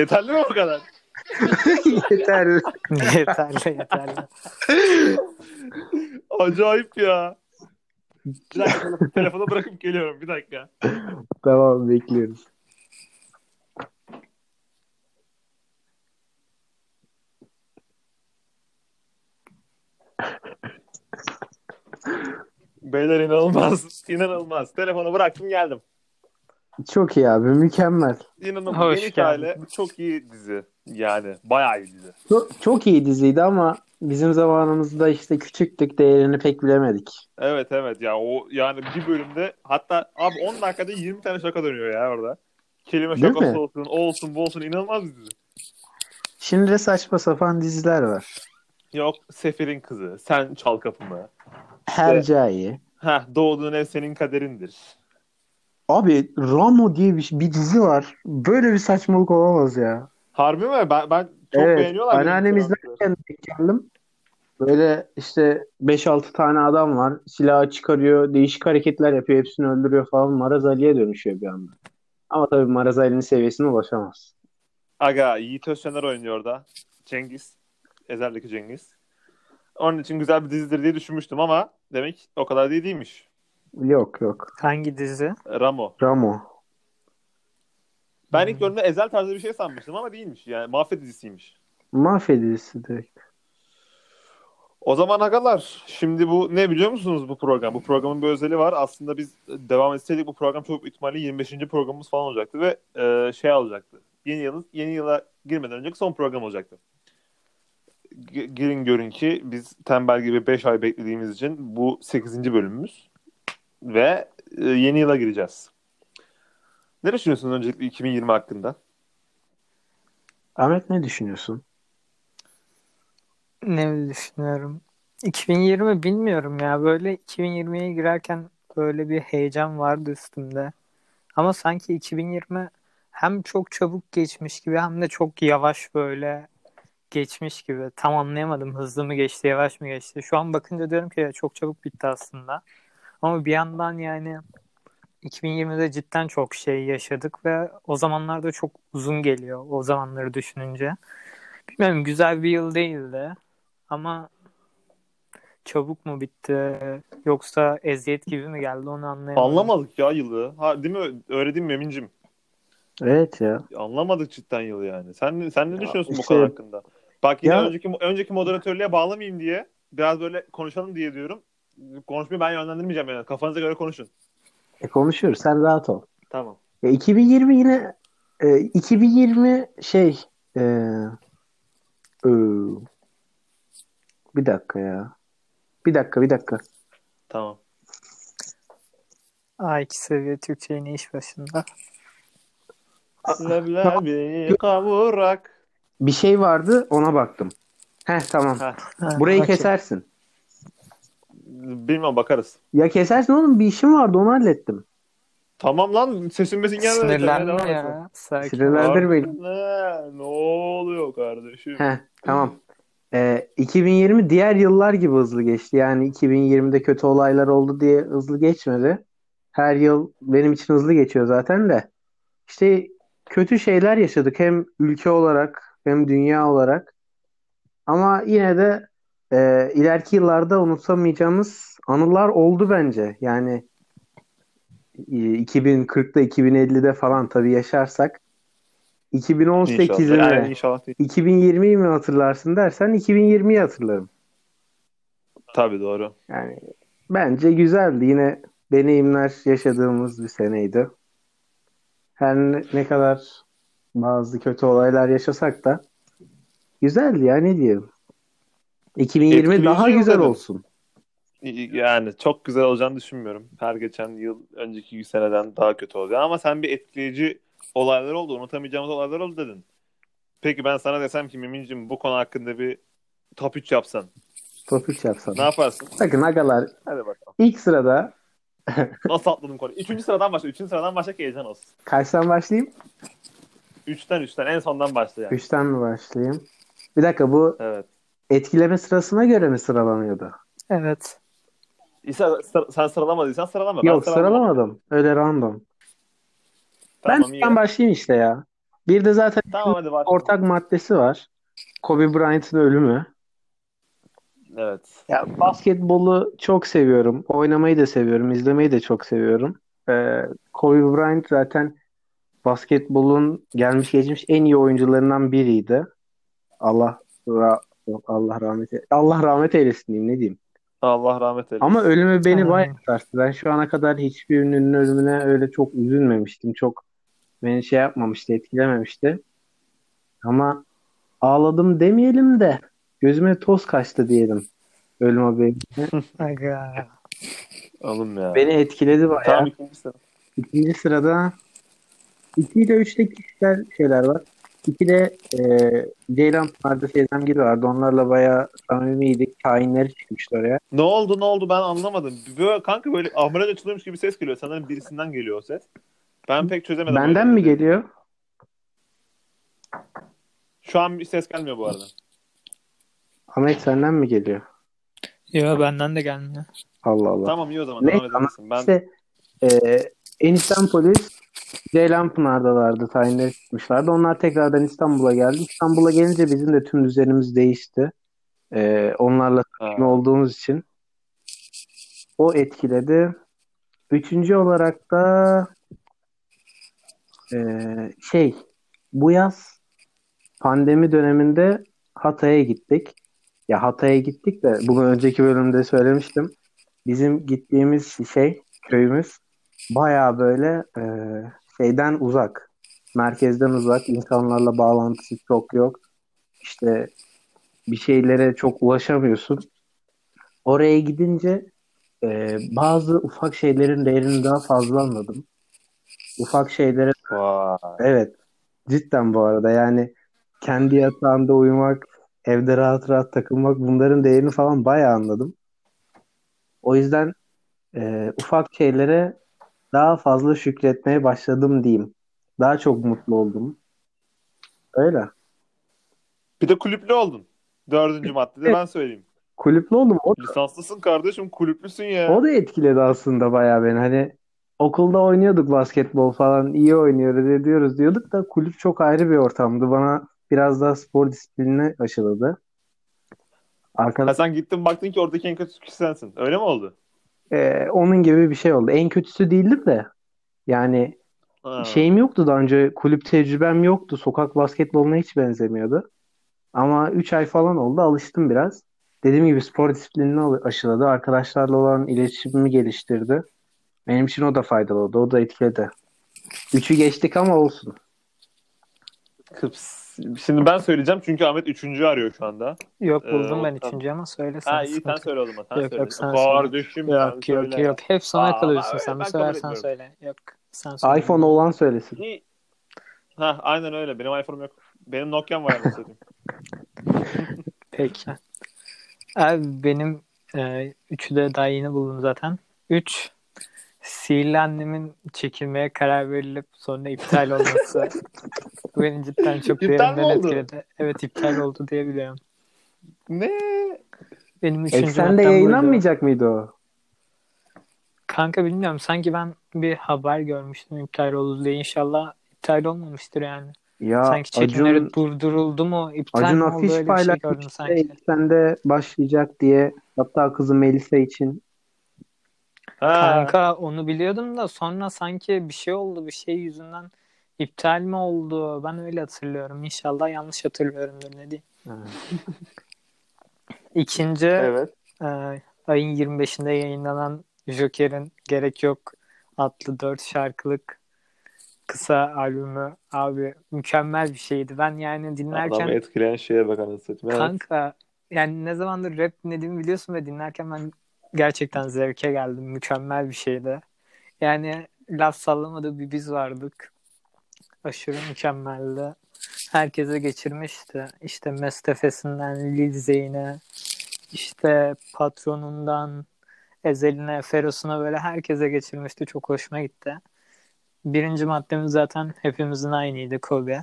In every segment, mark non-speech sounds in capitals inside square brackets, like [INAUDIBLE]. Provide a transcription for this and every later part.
Yeterli mi o kadar? [LAUGHS] Yeter. [LAUGHS] yeterli yeterli. Acayip ya. Bir dakika [LAUGHS] telefonu- telefonu bırakıp geliyorum bir dakika. tamam bekliyoruz. Beyler inanılmaz. İnanılmaz. Telefonu bıraktım geldim. Çok iyi abi mükemmel. İnanılmaz. Hoş Yeni geldin. Aile çok iyi dizi. Yani bayağı iyi dizi. Çok, çok iyi diziydi ama bizim zamanımızda işte küçüktük değerini pek bilemedik. Evet evet ya o yani bir bölümde hatta abi 10 dakikada 20 tane şaka dönüyor ya orada. Kelime Değil şakası mi? olsun, o olsun, bu olsun inanılmaz bir dizi. Şimdi de saçma sapan diziler var. Yok Sefir'in kızı, sen çal kapımı. Hercai. Heh, doğduğun ev senin kaderindir. Abi Ramo diye bir, bir dizi var. Böyle bir saçmalık olamaz ya. Harbi mi? Ben, ben çok evet. beğeniyorlar. Anneannem izlerken geldim. Böyle işte 5-6 tane adam var. Silahı çıkarıyor. Değişik hareketler yapıyor. Hepsini öldürüyor falan. Maraz Ali'ye dönüşüyor bir anda. Ama tabii Maraz Ali'nin seviyesine ulaşamaz. Aga Yiğit Özşener oynuyor orada. Cengiz. Ezel'deki Cengiz. Onun için güzel bir dizidir diye düşünmüştüm ama demek o kadar değil değilmiş. Yok yok. Hangi dizi? Ramo. Ramo. Ben ilk gördüğümde Ezel tarzı bir şey sanmıştım ama değilmiş. Yani mafya dizisiymiş. Mafya dizisi direkt. O zaman agalar şimdi bu ne biliyor musunuz bu program? Bu programın bir özelliği var. Aslında biz devam etseydik bu program çok büyük ihtimalle 25. programımız falan olacaktı ve e, şey olacaktı. Yeni yıl yeni yıla girmeden önceki son program olacaktı. G- girin görün ki biz tembel gibi 5 ay beklediğimiz için bu 8. bölümümüz ve e, yeni yıla gireceğiz. Ne düşünüyorsunuz öncelikle 2020 hakkında? Ahmet ne düşünüyorsun? Ne düşünüyorum? 2020 bilmiyorum ya. Böyle 2020'ye girerken böyle bir heyecan vardı üstümde. Ama sanki 2020 hem çok çabuk geçmiş gibi hem de çok yavaş böyle geçmiş gibi. Tam anlayamadım hızlı mı geçti, yavaş mı geçti. Şu an bakınca diyorum ki çok çabuk bitti aslında. Ama bir yandan yani 2020'de cidden çok şey yaşadık ve o zamanlarda çok uzun geliyor o zamanları düşününce. Bilmiyorum güzel bir yıl değildi ama çabuk mu bitti yoksa eziyet gibi mi geldi onu anlayamadım. Anlamadık ya yılı. Ha, değil mi? Öyle değil mi Emin'cim? Evet ya. Anlamadık cidden yılı yani. Sen sen ne düşünüyorsun bu işte- konu hakkında? Bak yine Ya- önceki önceki moderatörlüğe bağlamayayım diye biraz böyle konuşalım diye diyorum. Konuşmayı ben yönlendirmeyeceğim yani. Kafanıza göre konuşun. E, konuşuyoruz. Sen rahat ol. Tamam. E, 2020 yine e, 2020 şey e, e, bir dakika ya. Bir dakika bir dakika. Tamam. A2 seviye Türkçe yine iş başında. Leblebi kavurak. Bir şey vardı ona baktım. Heh tamam. Heh. Burayı okey. kesersin. Bilmem bakarız. Ya kesersin oğlum bir işim vardı onu hallettim. Tamam lan sesin besin gelmedi. Sinirlenme ya. Sakin. Sinirlendir beni. Ne? Ne oluyor kardeşim? Heh tamam. E, 2020 diğer yıllar gibi hızlı geçti. Yani 2020'de kötü olaylar oldu diye hızlı geçmedi. Her yıl benim için hızlı geçiyor zaten de. İşte kötü şeyler yaşadık hem ülke olarak hem dünya olarak. Ama yine de e, ileriki yıllarda unutamayacağımız anılar oldu bence. Yani e, 2040'da 2050'de falan tabii yaşarsak 2018'i İnşallah. mi Yani inşallah değil. 2020'yi mi hatırlarsın dersen 2020'yi hatırlarım. Tabii doğru. Yani bence güzeldi. Yine deneyimler yaşadığımız bir seneydi. Her ne, ne kadar bazı kötü olaylar yaşasak da güzeldi ya ne diyelim. 2020 Etkileyici daha güzel dedim. olsun. Yani çok güzel olacağını düşünmüyorum. Her geçen yıl önceki seneden daha kötü olacak. Ama sen bir etkileyici olaylar oldu, unutamayacağımız olaylar oldu dedin. Peki ben sana desem ki Mimin'cim bu konu hakkında bir top 3 yapsan. Top 3 yapsana. Ne yaparsın? Bakın agalar Hadi bakalım. ilk sırada [LAUGHS] Nasıl atladın konu? Üçüncü sıradan başla. Üçüncü sıradan başla ki heyecan olsun. kaçtan başlayayım? Üçten üçten en sondan başla yani. 3'ten mi başlayayım? Bir dakika bu Evet. Etkileme sırasına göre mi sıralanıyordu? Evet. İsa sıra- sen sıralamadıysan sıralama. Ben Yok sıralamadım. sıralamadım. Öyle random. Ben Tamam iyi. ben başlayayım işte ya. Bir de zaten Tamam hadi ortak maddesi var. Kobe Bryant'ın ölümü. Evet. Ya basketbolu çok seviyorum. Oynamayı da seviyorum. izlemeyi de çok seviyorum. Ee, Kobe Bryant zaten basketbolun gelmiş geçmiş en iyi oyuncularından biriydi. Allah ra- Allah rahmet e- Allah rahmet eylesin diyeyim ne diyeyim. Allah rahmet eylesin. Ama ölümü beni Amin. bayağı sarstı. Ben şu ana kadar hiçbir ünlünün ölümüne öyle çok üzülmemiştim. Çok beni şey yapmamıştı, etkilememişti. Ama ağladım demeyelim de gözüme toz kaçtı diyelim. Ölüm haberi. [LAUGHS] Aga. Oğlum ya. Beni etkiledi bayağı. Tamam ikinci sıra. İkinci sırada 2 ile 3'te kişisel şeyler var. 2'de e, Ceylan Pınar'da Sezemgil vardı. Onlarla bayağı samimiydik. Kainleri çıkmıştı oraya. Ne oldu ne oldu ben anlamadım. Böyle, kanka böyle ambalaj açılıyormuş gibi ses geliyor. Sanırım birisinden geliyor o ses. Ben pek çözemedim. Benden mi geliyor? Şu an bir ses gelmiyor bu arada. Ahmet senden mi geliyor? Yo benden de gelmiyor. Allah Allah. Tamam iyi o zaman Ne? devam. Ben İşte e, Enişten Polis Ceylan Pınar'dalardı. Tayinleri çıkmışlardı. Onlar tekrardan İstanbul'a geldi. İstanbul'a gelince bizim de tüm düzenimiz değişti. E, onlarla samimi olduğumuz için. O etkiledi. Üçüncü olarak da e, şey bu yaz pandemi döneminde Hatay'a gittik. Ya Hatay'a gittik de bunu önceki bölümde söylemiştim. Bizim gittiğimiz şey köyümüz baya böyle e, şeyden uzak. Merkezden uzak. insanlarla bağlantısı çok yok. İşte bir şeylere çok ulaşamıyorsun. Oraya gidince e, bazı ufak şeylerin değerini daha fazla anladım. Ufak şeylere Vay. evet cidden bu arada yani kendi yatağında uyumak, evde rahat rahat takılmak bunların değerini falan bayağı anladım. O yüzden e, ufak şeylere daha fazla şükretmeye başladım diyeyim. Daha çok mutlu oldum. Öyle. Bir de kulüplü oldun. Dördüncü maddede ben söyleyeyim. Kulüplü oldum. O, Lisanslısın kardeşim kulüplüsün ya. o da etkiledi aslında bayağı beni. Hani okulda oynuyorduk basketbol falan. iyi oynuyoruz ediyoruz diyorduk da kulüp çok ayrı bir ortamdı. Bana biraz daha spor disiplinini aşıladı. Ha, Arkadaş sen gittin baktın ki oradaki en kötü sensin. Öyle mi oldu? Ee, onun gibi bir şey oldu. En kötüsü değildim de yani Ha. şeyim yoktu daha önce kulüp tecrübem yoktu. Sokak basketboluna hiç benzemiyordu. Ama 3 ay falan oldu alıştım biraz. Dediğim gibi spor disiplinini aşıladı. Arkadaşlarla olan iletişimimi geliştirdi. Benim için o da faydalı oldu. O da etkiledi. Üçü geçtik ama olsun. Kıps. Şimdi ben söyleyeceğim çünkü Ahmet üçüncü arıyor şu anda. Yok Ee, buldum ben o- üçüncü ama söyle sen. Ha iyi sen söyle o zaman. Sen Yok, söyle. yok, sen söyle. Kardeşim sen Yok yok söyle. yok. Hep sona Aa, kalıyorsun ben- sen. ben Bir kabul seversen etmiyorum. söyle. Yok sen söyle. iPhone olan söylesin. İyi. Ha aynen öyle. Benim iPhone'um yok. Benim Nokia'm var satayım. [LAUGHS] Peki. Abi benim e, üçü de daha yeni buldum zaten. Üç. Sihirli annemin çekilmeye karar verilip sonra iptal olması. Bu [LAUGHS] beni cidden çok derinden oldu? etkiledi. Evet iptal oldu diye biliyorum. ne? Benim üçüncü Eksende maddem buydu. yayınlanmayacak mıydı o? Kanka bilmiyorum. Sanki ben bir haber görmüştüm iptal oldu diye. İnşallah iptal olmamıştır yani. Ya sanki çekimleri Acun, durduruldu mu? İptal Acun mi oldu? afiş Öyle bir şey gördüm sanki. Eksende başlayacak diye. Hatta kızı Melisa için. Ha. Kanka onu biliyordum da sonra sanki bir şey oldu. Bir şey yüzünden iptal mi oldu? Ben öyle hatırlıyorum. İnşallah yanlış hatırlıyorumdur ne diyeyim. [LAUGHS] İkinci Evet. e, ayın 25'inde yayınlanan Joker'in Gerek Yok adlı 4 şarkılık kısa albümü abi mükemmel bir şeydi. Ben yani dinlerken Adamı etkileyen şeye bak anasını. Evet. kanka yani ne zamandır rap dinlediğimi biliyorsun ve dinlerken ben gerçekten zevke geldim. Mükemmel bir şeydi. Yani laf sallamadığı bir biz vardık. Aşırı mükemmeldi. Herkese geçirmişti. İşte Mestefesinden Lil Zeyne, işte patronundan Ezel'ine, Feros'una böyle herkese geçirmişti. Çok hoşuma gitti. Birinci maddemiz zaten hepimizin aynıydı Kobe.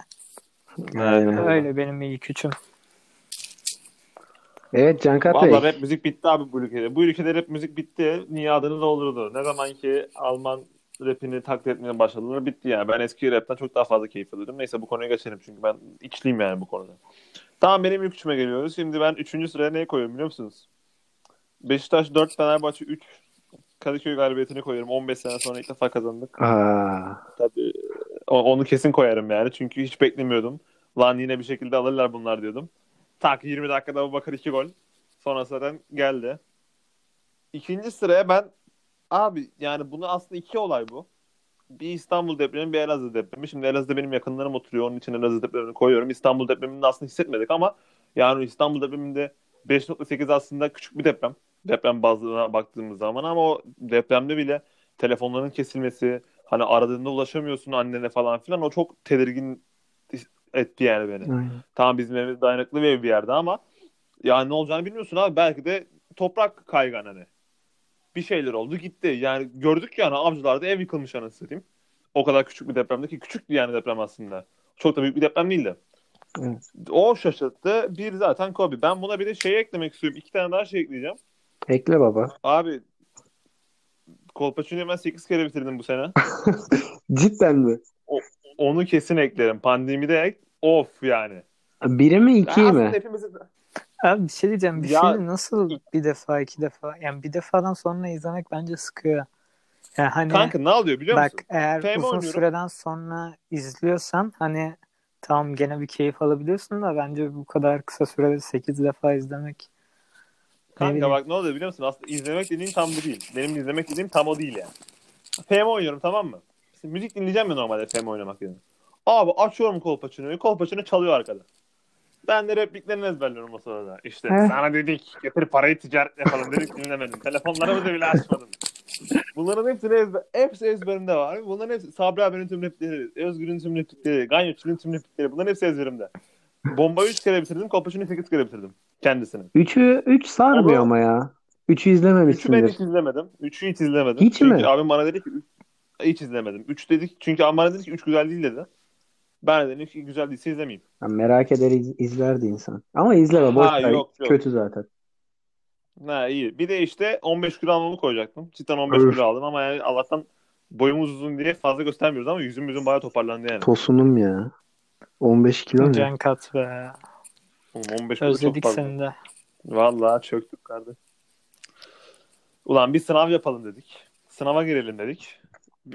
Aynen. Öyle benim ilk üçüm. Evet Cankat Bey. Valla rap müzik bitti abi bu ülkede. Bu ülkede rap müzik bitti. Niye adını doldurdu. Ne zaman ki Alman rapini taklit etmeye başladılar. Bitti yani. Ben eski rapten çok daha fazla keyif alıyordum. Neyse bu konuya geçelim çünkü ben içliyim yani bu konuda. Tamam benim ilk üçüme geliyoruz. Şimdi ben üçüncü sıraya neyi koyuyorum biliyor musunuz? Beşiktaş 4, Fenerbahçe 3. Kadıköy galibiyetini koyuyorum. 15 sene sonra ilk defa kazandık. Aa, Tabii onu kesin koyarım yani. Çünkü hiç beklemiyordum. Lan yine bir şekilde alırlar bunlar diyordum. Tak 20 dakikada bu bakar 2 gol. Sonra zaten geldi. İkinci sıraya ben abi yani bunu aslında iki olay bu. Bir İstanbul depremi bir Elazığ depremi. Şimdi Elazığ'da benim yakınlarım oturuyor. Onun için Elazığ depremini koyuyorum. İstanbul depremini de aslında hissetmedik ama yani İstanbul depreminde 5.8 aslında küçük bir deprem. Deprem bazına baktığımız zaman ama o depremde bile telefonların kesilmesi, hani aradığında ulaşamıyorsun annene falan filan o çok tedirgin etti yani beni. aynen. Tamam bizim evimiz dayanıklı bir ev bir yerde ama yani ne olacağını bilmiyorsun abi. Belki de toprak kaygan hani. Bir şeyler oldu gitti. Yani gördük yani avcılarda ev yıkılmış anasını satayım. O kadar küçük bir depremde ki küçüktü yani deprem aslında. Çok da büyük bir deprem değildi. Evet. O şaşırttı. Bir zaten Kobe. Ben buna bir de şey eklemek istiyorum. İki tane daha şey ekleyeceğim. Ekle baba. Abi Kolpaçino'yu ben 8 kere bitirdim bu sene. [LAUGHS] Cidden mi? Onu kesin eklerim. Pandemide ek. Of yani. Biri mi iki Ya mi? hepimizin... Abi bir şey diyeceğim. Bir Ya- filmi nasıl bir defa iki defa yani bir defadan sonra izlemek bence sıkıyor. Yani hani Kanka ne oluyor biliyor bak musun? eğer FM uzun oynuyorum. süreden sonra izliyorsan hani tamam gene bir keyif alabiliyorsun da bence bu kadar kısa sürede 8 defa izlemek Kanka bak ne oluyor biliyor musun? Aslında izlemek dediğim tam bu değil. Benim izlemek dediğim tam o değil yani. FM oynuyorum tamam mı? Şimdi müzik dinleyeceğim ya normalde FM oynamak yerine. Abi açıyorum Kolpaçino'yu. Kolpaçino çalıyor arkada. Ben de repliklerini ezberliyorum o sırada. İşte He. sana dedik getir parayı ticaret yapalım dedik dinlemedim. Telefonlarımızı bile açmadım. Bunların hepsini ezber, hepsi ezberimde var. Bunların hepsi Sabri abinin tüm replikleri, Özgür'ün tüm replikleri, Ganyoç'un tüm replikleri. Bunların hepsi ezberimde. Bomba 3 kere bitirdim. Kolpaçino'yu 8 kere bitirdim. Kendisini. Üçü, üç sarmıyor Ama- ama ya. Üçü Üçü ben izlememişsindir. hiç izlemedim. Üçü hiç izlemedim. Hiç çünkü mi? abim bana dedi ki hiç izlemedim. Üç dedik çünkü abim bana dedi ki üç güzel değil dedi. Ben de dedim ki güzel değilse izlemeyeyim. Ya merak eder iz- izlerdi insan. Ama izleme boş Ha, yok, yok. Kötü zaten. Ha iyi. Bir de işte 15 kilo almamı koyacaktım. Cidden 15 Öf. kilo aldım ama yani Allah'tan boyumuz uzun diye fazla göstermiyoruz ama yüzüm yüzüm bayağı toparlandı yani. Tosunum ya. 15 kilo ne? Can kat be. Oğlum 15 kilo çok Özledik fazla. seni de. Vallahi çöktük kardeş. Ulan bir sınav yapalım dedik. Sınava girelim dedik.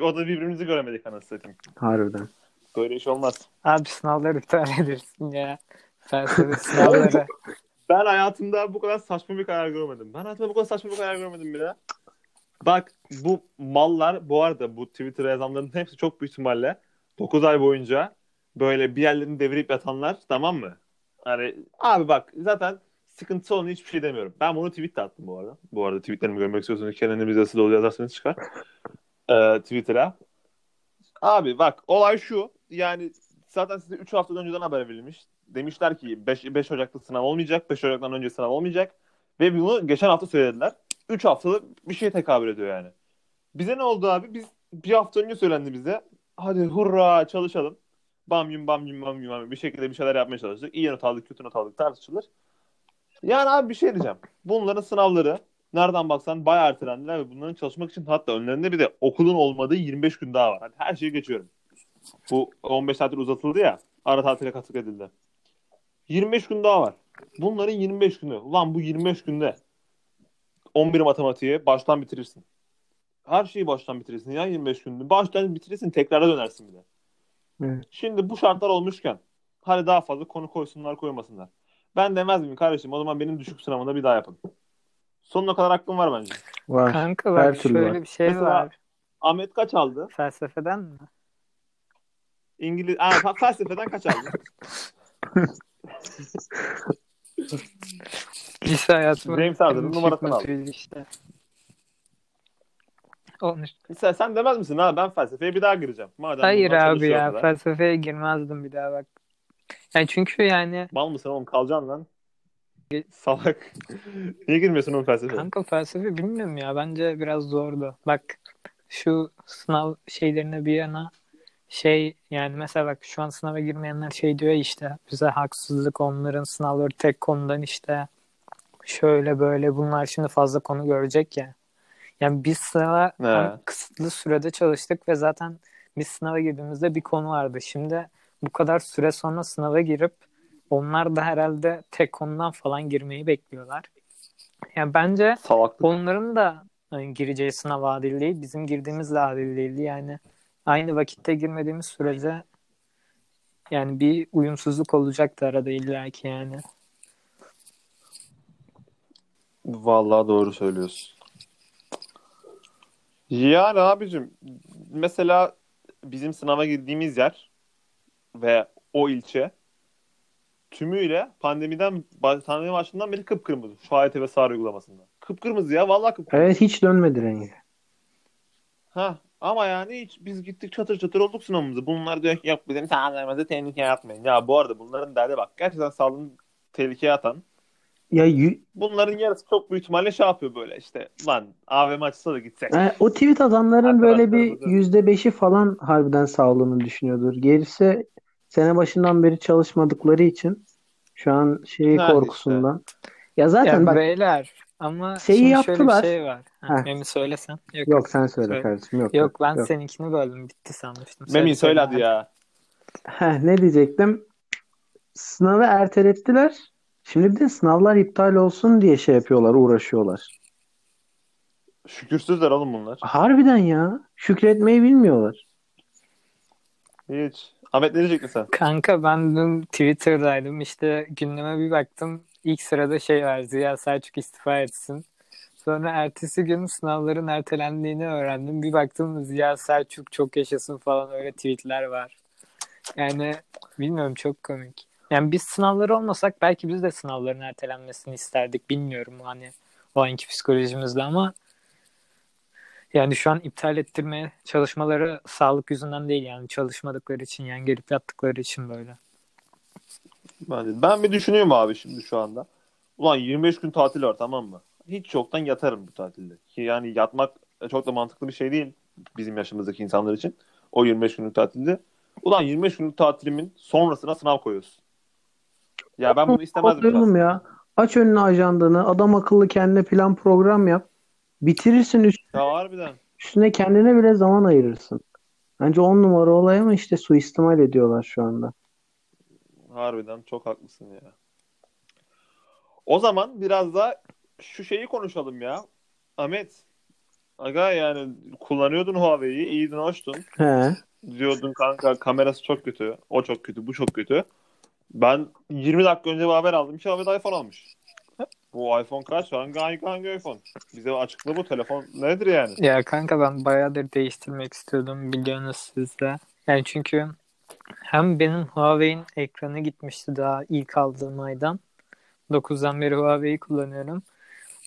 O da birbirimizi göremedik anasını satayım. Harbiden. Böyle iş olmaz. Abi sınavları iptal edersin ya. Felsefe sınavları. [LAUGHS] Ben hayatımda bu kadar saçma bir karar görmedim. Ben hayatımda bu kadar saçma bir karar görmedim bile. Bak bu mallar bu arada bu Twitter yazanların hepsi çok büyük ihtimalle 9 ay boyunca böyle bir yerlerini devirip yatanlar tamam mı? Hani abi bak zaten sıkıntı olan hiçbir şey demiyorum. Ben bunu tweet de attım bu arada. Bu arada tweetlerimi görmek istiyorsanız Kenan'ın vizesi dolu yazarsanız çıkar. Ee, Twitter'a. Abi bak olay şu. Yani zaten size 3 hafta önceden haber verilmiş. Demişler ki 5, 5 Ocak'ta sınav olmayacak. 5 Ocak'tan önce sınav olmayacak. Ve bunu geçen hafta söylediler. 3 haftalık bir şey tekabül ediyor yani. Bize ne oldu abi? Biz bir hafta önce söylendi bize. Hadi hurra çalışalım. Bam yum bam yum bam yum. Bir şekilde bir şeyler yapmaya çalıştık. İyi not aldık, kötü not aldık tartışılır. Yani abi bir şey diyeceğim. Bunların sınavları nereden baksan bayağı ertelendiler ve bunların çalışmak için hatta önlerinde bir de okulun olmadığı 25 gün daha var. Hadi her şeyi geçiyorum. Bu 15 saattir uzatıldı ya. Ara tatile katık edildi. 25 gün daha var. Bunların 25 günü. Ulan bu 25 günde 11 matematiği baştan bitirirsin. Her şeyi baştan bitirirsin ya 25 günde. Baştan bitirirsin tekrara dönersin bir de. Evet. Şimdi bu şartlar olmuşken hadi daha fazla konu koysunlar koymasınlar. Ben demez miyim kardeşim o zaman benim düşük sınavında bir daha yapın. Sonuna kadar hakkım var bence. Var. Kanka Her bak türlü şöyle var. bir şey Mesela- var. Ahmet kaç aldı? Felsefeden mi? İngiliz Aa, felsefeden kaç aldı? [LAUGHS] Lise hayatımın James Harden'ın numarasını al. notuydu işte. Olmuş. sen, sen demez misin ha ben felsefeye bir daha gireceğim. Madem Hayır abi ya kadar. felsefeye girmezdim bir daha bak. Yani çünkü yani Mal mısın oğlum kalacaksın lan. Salak. Niye girmiyorsun oğlum felsefeye? kanka felsefe bilmiyorum ya bence biraz zordu. Bak şu sınav şeylerine bir yana şey yani mesela bak şu an sınava girmeyenler şey diyor işte bize haksızlık onların sınavları tek konudan işte şöyle böyle bunlar şimdi fazla konu görecek ya. Yani biz sınava hani kısıtlı sürede çalıştık ve zaten biz sınava girdiğimizde bir konu vardı. Şimdi bu kadar süre sonra sınava girip onlar da herhalde tek konudan falan girmeyi bekliyorlar. Yani bence Salaklık. onların da hani, gireceği sınav adil değil. Bizim girdiğimiz de adil değildi. Yani aynı vakitte girmediğimiz sürece yani bir uyumsuzluk olacaktı arada illaki yani. Vallahi doğru söylüyorsun. Yani abicim mesela bizim sınava girdiğimiz yer ve o ilçe tümüyle pandemiden pandemi başından beri kıpkırmızı. Şu AYT ve SAR uygulamasında. Kıpkırmızı ya vallahi kıpkırmızı. Evet hiç dönmedi rengi. Ha ama yani hiç biz gittik çatır çatır olduk sınavımızı. Bunlar diyor ki yok bizim sağlığımızı tehlikeye atmayın. Ya bu arada bunların derdi bak gerçekten sağlığını tehlikeye atan Ya y- bunların yarısı çok büyük ihtimalle şey yapıyor böyle işte lan AVM açsa da gitsek. e, o tweet adamların böyle bir yüzde beşi falan harbiden sağlığını düşünüyordur. Gerisi sene başından beri çalışmadıkları için şu an şeyi Nerede korkusundan. Ya zaten Ya bak beyler ama Şeyi şimdi yaptılar. şöyle bir şey var. Ha. Memi söylesen. Yok, yok sen söyle Söyle. kardeşim yok. Yok ben yok. seninkini böldüm bitti sanmıştım. Memin söyle hadi ya. Heh, ne diyecektim? Sınavı ertelettiler. Şimdi bir de sınavlar iptal olsun diye şey yapıyorlar, uğraşıyorlar. Şükürsüzler oğlum bunlar. Harbiden ya. Şükretmeyi bilmiyorlar. Hiç. Ahmet ne diyecektin sen? Kanka ben dün Twitter'daydım işte gündeme bir baktım. İlk sırada şey var Ziya Selçuk istifa etsin. Sonra ertesi gün sınavların ertelendiğini öğrendim. Bir baktım Ziya Selçuk çok yaşasın falan öyle tweetler var. Yani bilmiyorum çok komik. Yani biz sınavları olmasak belki biz de sınavların ertelenmesini isterdik. Bilmiyorum hani o anki psikolojimizle ama yani şu an iptal ettirmeye çalışmaları sağlık yüzünden değil yani çalışmadıkları için yani gelip yattıkları için böyle. Ben, ben bir düşünüyorum abi şimdi şu anda. Ulan 25 gün tatil var tamam mı? Hiç çoktan yatarım bu tatilde. Ki yani yatmak çok da mantıklı bir şey değil bizim yaşımızdaki insanlar için. O 25 günlük tatilde. Ulan 25 günlük tatilimin sonrasına sınav koyuyorsun. Ya ben bunu istemezdim. Ya. Aç önüne ajandanı, adam akıllı kendine plan program yap. Bitirirsin üst- Ya harbiden. üstüne kendine bile zaman ayırırsın. Bence on numara olay ama işte suistimal ediyorlar şu anda. Harbiden çok haklısın ya. O zaman biraz da şu şeyi konuşalım ya. Ahmet. Aga yani kullanıyordun Huawei'yi, iyiydin, hoştun. He. Diyordun kanka kamerası çok kötü. O çok kötü, bu çok kötü. Ben 20 dakika önce bir haber aldım ki Ahmet iPhone almış. Bu iPhone kaç? Hangi, hangi, hangi iPhone? Bize açıkla bu telefon nedir yani? Ya kanka ben bayağıdır değiştirmek istiyordum biliyorsunuz siz de. Yani çünkü hem benim Huawei'in ekranı gitmişti daha ilk aldığım aydan. 9'dan beri Huawei'yi kullanıyorum.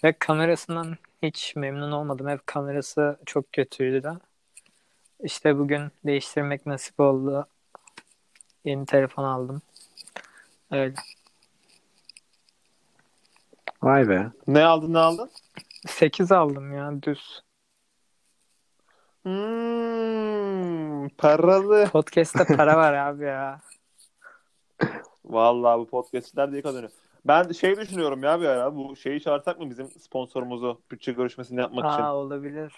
Ve kamerasından hiç memnun olmadım. Hep kamerası çok kötüydü de. İşte bugün değiştirmek nasip oldu. Yeni telefon aldım. Öyle. Vay be. Ne aldın ne aldın? 8 aldım ya düz. Hmm, paralı. Podcast'te para var [LAUGHS] abi ya. Vallahi bu podcastçiler diye kadını. Ben şey düşünüyorum ya bir ara bu şeyi çağırsak mı bizim sponsorumuzu bütçe görüşmesini yapmak için. Aa olabilir.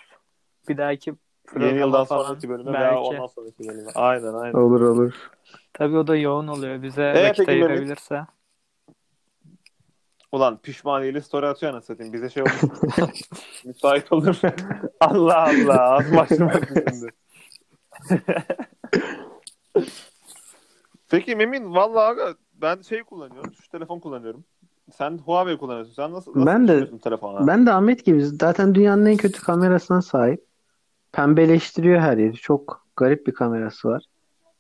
Bir dahaki Yeni yıldan falan sonraki bölüme belki. veya ondan sonraki bölüme. Aynen aynen. Olur olur. Tabii o da yoğun oluyor. Bize Ee, vakit peki Mehmet? Ulan pişmaniyeli story atıyor anasını satayım. Bize şey olur. [LAUGHS] Müsait olur. [LAUGHS] Allah Allah. Az başlamışsın şimdi. Peki Memin vallahi aga, ben şey kullanıyorum. Tuş telefon kullanıyorum. Sen Huawei kullanıyorsun. Sen nasıl, nasıl Ben de- telefona? Ben de Ahmet gibi zaten dünyanın en kötü kamerasına sahip. Pembeleştiriyor her yeri. Çok garip bir kamerası var.